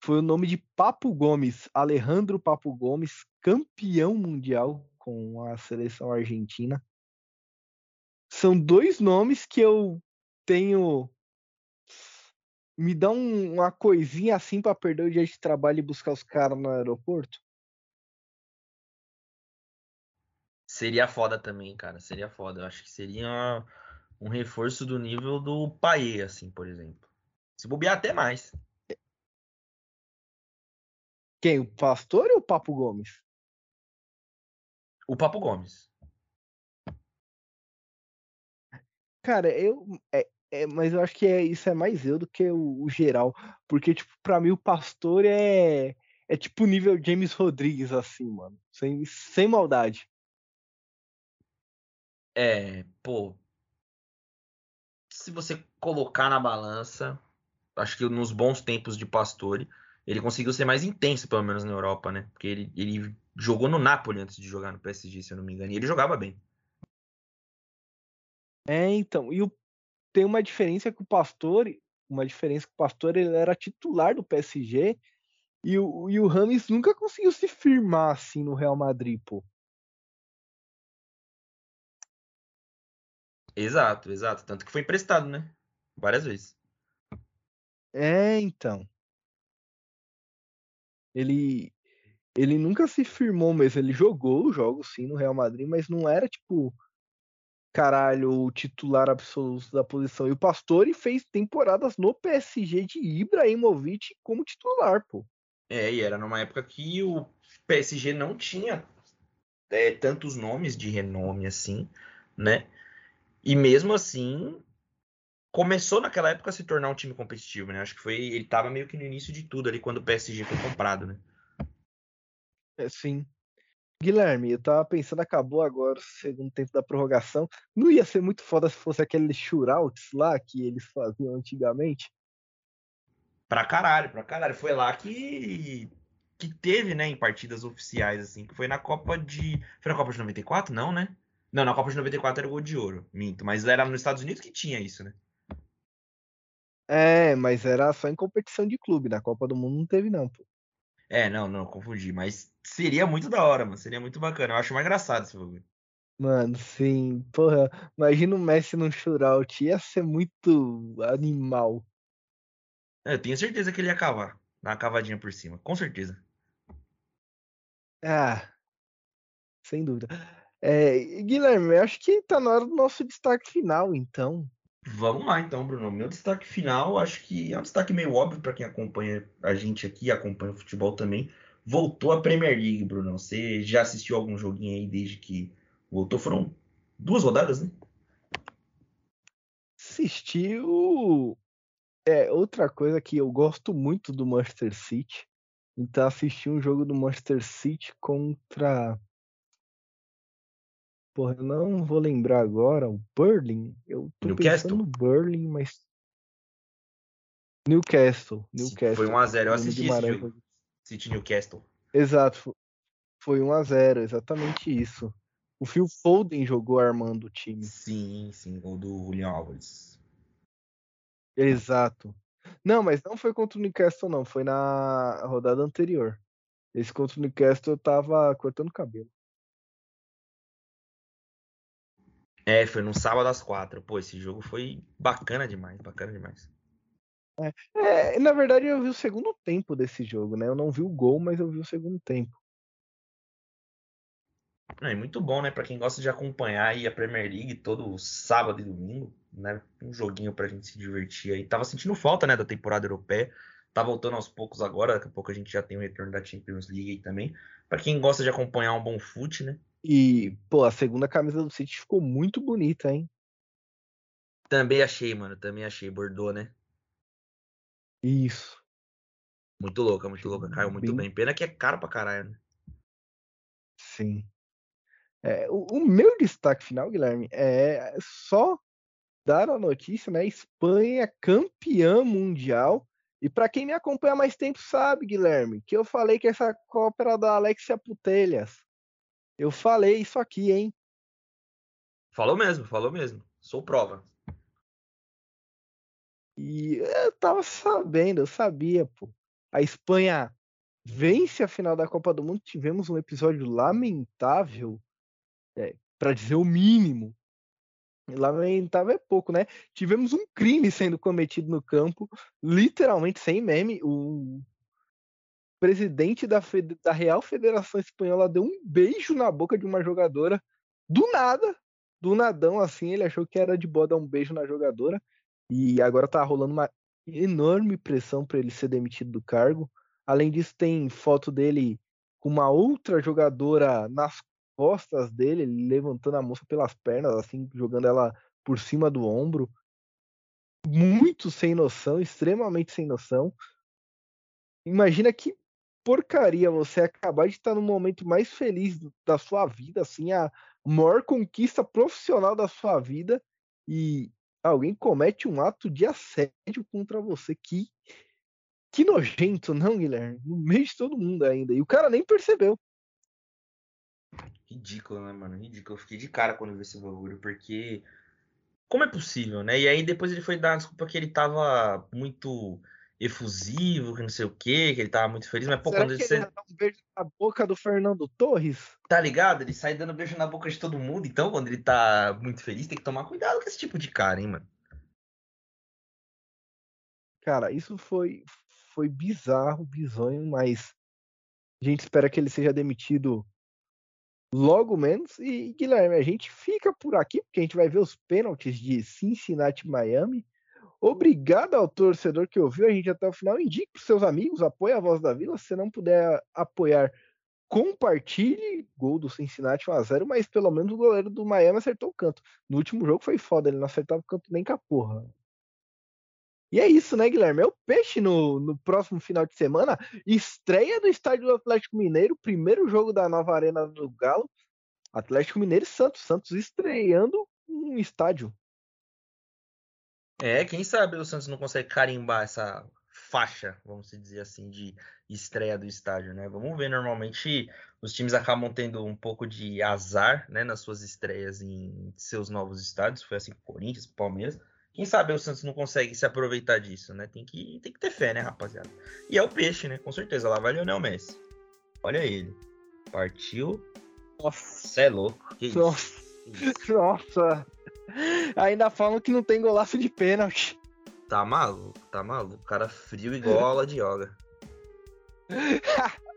foi o nome de Papo Gomes, Alejandro Papo Gomes, campeão mundial com a seleção argentina. São dois nomes que eu tenho. Me dá um, uma coisinha assim para perder o dia de trabalho e buscar os caras no aeroporto. Seria foda também, cara. Seria foda. Eu acho que seria um reforço do nível do Paê, assim, por exemplo. Se bobear até mais. Quem? O Pastor ou o Papo Gomes? O Papo Gomes. Cara, eu. É, é, mas eu acho que é, isso é mais eu do que o, o geral. Porque, tipo, pra mim o Pastor é. É tipo nível James Rodrigues, assim, mano. Sem, sem maldade. É, pô. Se você colocar na balança, acho que nos bons tempos de Pastore, ele conseguiu ser mais intenso, pelo menos na Europa, né? Porque ele, ele jogou no Napoli antes de jogar no PSG, se eu não me engano. E ele jogava bem. É, então. E o, tem uma diferença que o Pastor, uma diferença que o Pastor ele era titular do PSG e o, e o Rames nunca conseguiu se firmar assim no Real Madrid, pô. Exato, exato. Tanto que foi emprestado, né? Várias vezes. É, então. Ele ele nunca se firmou mesmo. Ele jogou o jogo sim no Real Madrid, mas não era tipo caralho o titular absoluto da posição. E o Pastore fez temporadas no PSG de Ibrahimovic como titular, pô. É, e era numa época que o PSG não tinha é, tantos nomes de renome assim, né? E mesmo assim, começou naquela época a se tornar um time competitivo, né? Acho que foi ele estava meio que no início de tudo ali quando o PSG foi comprado, né? É, sim. Guilherme, eu tava pensando, acabou agora o segundo tempo da prorrogação. Não ia ser muito foda se fosse aqueles shootouts lá que eles faziam antigamente? Pra caralho, pra caralho. Foi lá que que teve, né, em partidas oficiais, assim, que foi na Copa de. Foi na Copa de 94? Não, né? Não, na Copa de 94 era o gol de ouro, minto. Mas era nos Estados Unidos que tinha isso, né? É, mas era só em competição de clube. Na Copa do Mundo não teve, não, pô. É, não, não, confundi. Mas seria muito da hora, mano. Seria muito bacana. Eu acho mais engraçado esse bagulho. Mano, sim. Porra, imagina o Messi num shootout. Ia ser muito animal. Eu tenho certeza que ele ia cavar. Dar uma cavadinha por cima. Com certeza. Ah, sem dúvida. É, Guilherme, acho que tá na hora do nosso destaque final, então. Vamos lá então, Bruno. Meu destaque final, acho que é um destaque meio óbvio para quem acompanha a gente aqui, acompanha o futebol também. Voltou a Premier League, Bruno. Você já assistiu algum joguinho aí desde que voltou? Foram duas rodadas, né? Assistiu. É outra coisa que eu gosto muito do Manchester City. Então assisti um jogo do Manchester City contra Porra, eu não vou lembrar agora. O Burling. Eu tô Newcastle? pensando no Burling, mas. Newcastle. Newcastle. Foi 1x0. Eu assisti esse jogo. City Newcastle. Exato. fo- Foi 1x0, exatamente isso. O Phil Foden jogou armando o time. Sim, sim. Gol do Julian Álvares. Exato. Não, mas não foi contra o Newcastle, não. Foi na rodada anterior. Esse contra o Newcastle eu tava cortando cabelo. É, foi no sábado às quatro. Pô, esse jogo foi bacana demais. Bacana demais. É, na verdade eu vi o segundo tempo desse jogo, né? Eu não vi o gol, mas eu vi o segundo tempo. É muito bom, né? Pra quem gosta de acompanhar aí a Premier League todo sábado e domingo, né? Um joguinho pra gente se divertir aí. Tava sentindo falta, né, da temporada europeia. Tá voltando aos poucos agora, daqui a pouco a gente já tem o retorno da Champions League aí também. Pra quem gosta de acompanhar um bom fute, né? E, pô, a segunda camisa do City ficou muito bonita, hein? Também achei, mano. Também achei. Bordou, né? Isso. Muito louca, muito louca. Caiu muito Bem- bem. Pena que é caro pra caralho, né? Sim. É, o, o meu destaque final, Guilherme, é só dar a notícia, né? Espanha campeã mundial. E para quem me acompanha há mais tempo sabe, Guilherme, que eu falei que essa Copa era da Alexia Putelhas. Eu falei isso aqui, hein? Falou mesmo, falou mesmo. Sou prova. E eu tava sabendo, eu sabia, pô. A Espanha vence a final da Copa do Mundo. Tivemos um episódio lamentável, é, para dizer o mínimo. Lamentável é pouco, né? Tivemos um crime sendo cometido no campo, literalmente sem meme. O presidente da, Fede- da Real Federação Espanhola deu um beijo na boca de uma jogadora do nada, do nadão assim. Ele achou que era de boa dar um beijo na jogadora. E agora tá rolando uma enorme pressão para ele ser demitido do cargo. Além disso, tem foto dele com uma outra jogadora nas costas dele, ele levantando a moça pelas pernas, assim, jogando ela por cima do ombro. Muito sem noção, extremamente sem noção. Imagina que porcaria você acabar de estar no momento mais feliz da sua vida, assim, a maior conquista profissional da sua vida e alguém comete um ato de assédio contra você. Que, que nojento, não, Guilherme? No meio de todo mundo ainda. E o cara nem percebeu. Ridículo, né, mano? Ridículo. Eu fiquei de cara quando vi esse bagulho, porque. Como é possível, né? E aí depois ele foi dar a desculpa que ele tava muito efusivo, que não sei o quê, que ele tava muito feliz, mas pô, Será quando ele ia dar um beijo na boca do Fernando Torres? tá ligado, ele sai dando beijo na boca de todo mundo, então quando ele tá muito feliz, tem que tomar cuidado com esse tipo de cara, hein, mano? Cara, isso foi, foi bizarro, bizonho, mas a gente espera que ele seja demitido logo menos. E, Guilherme, a gente fica por aqui, porque a gente vai ver os pênaltis de Cincinnati Miami. Obrigado ao torcedor que ouviu a gente até o final. Indique para seus amigos, apoie a Voz da Vila. Se não puder apoiar, compartilhe. Gol do Cincinnati 1x0, mas pelo menos o goleiro do Miami acertou o canto. No último jogo foi foda, ele não acertava o canto nem com a porra. E é isso, né, Guilherme? É o Peixe no, no próximo final de semana. Estreia do estádio do Atlético Mineiro, primeiro jogo da nova Arena do Galo. Atlético Mineiro e Santos. Santos estreando um estádio. É, quem sabe o Santos não consegue carimbar essa faixa, vamos dizer assim, de estreia do estádio, né? Vamos ver, normalmente os times acabam tendo um pouco de azar, né, nas suas estreias em seus novos estádios, foi assim com o Corinthians, com o Palmeiras, Quem sabe o Santos não consegue se aproveitar disso, né? Tem que, tem que ter fé, né, rapaziada? E é o peixe, né? Com certeza. Lá vai Lionel Messi. Olha ele. Partiu. Nossa. Você é louco. Que Nossa. isso? Nossa. Ainda falam que não tem golaço de pênalti. Tá maluco, tá maluco. Cara frio igual aula de yoga.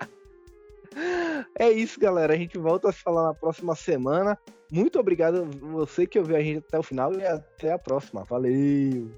É isso, galera. A gente volta a se falar na próxima semana. Muito obrigado você que ouviu a gente até o final e até a próxima. Valeu!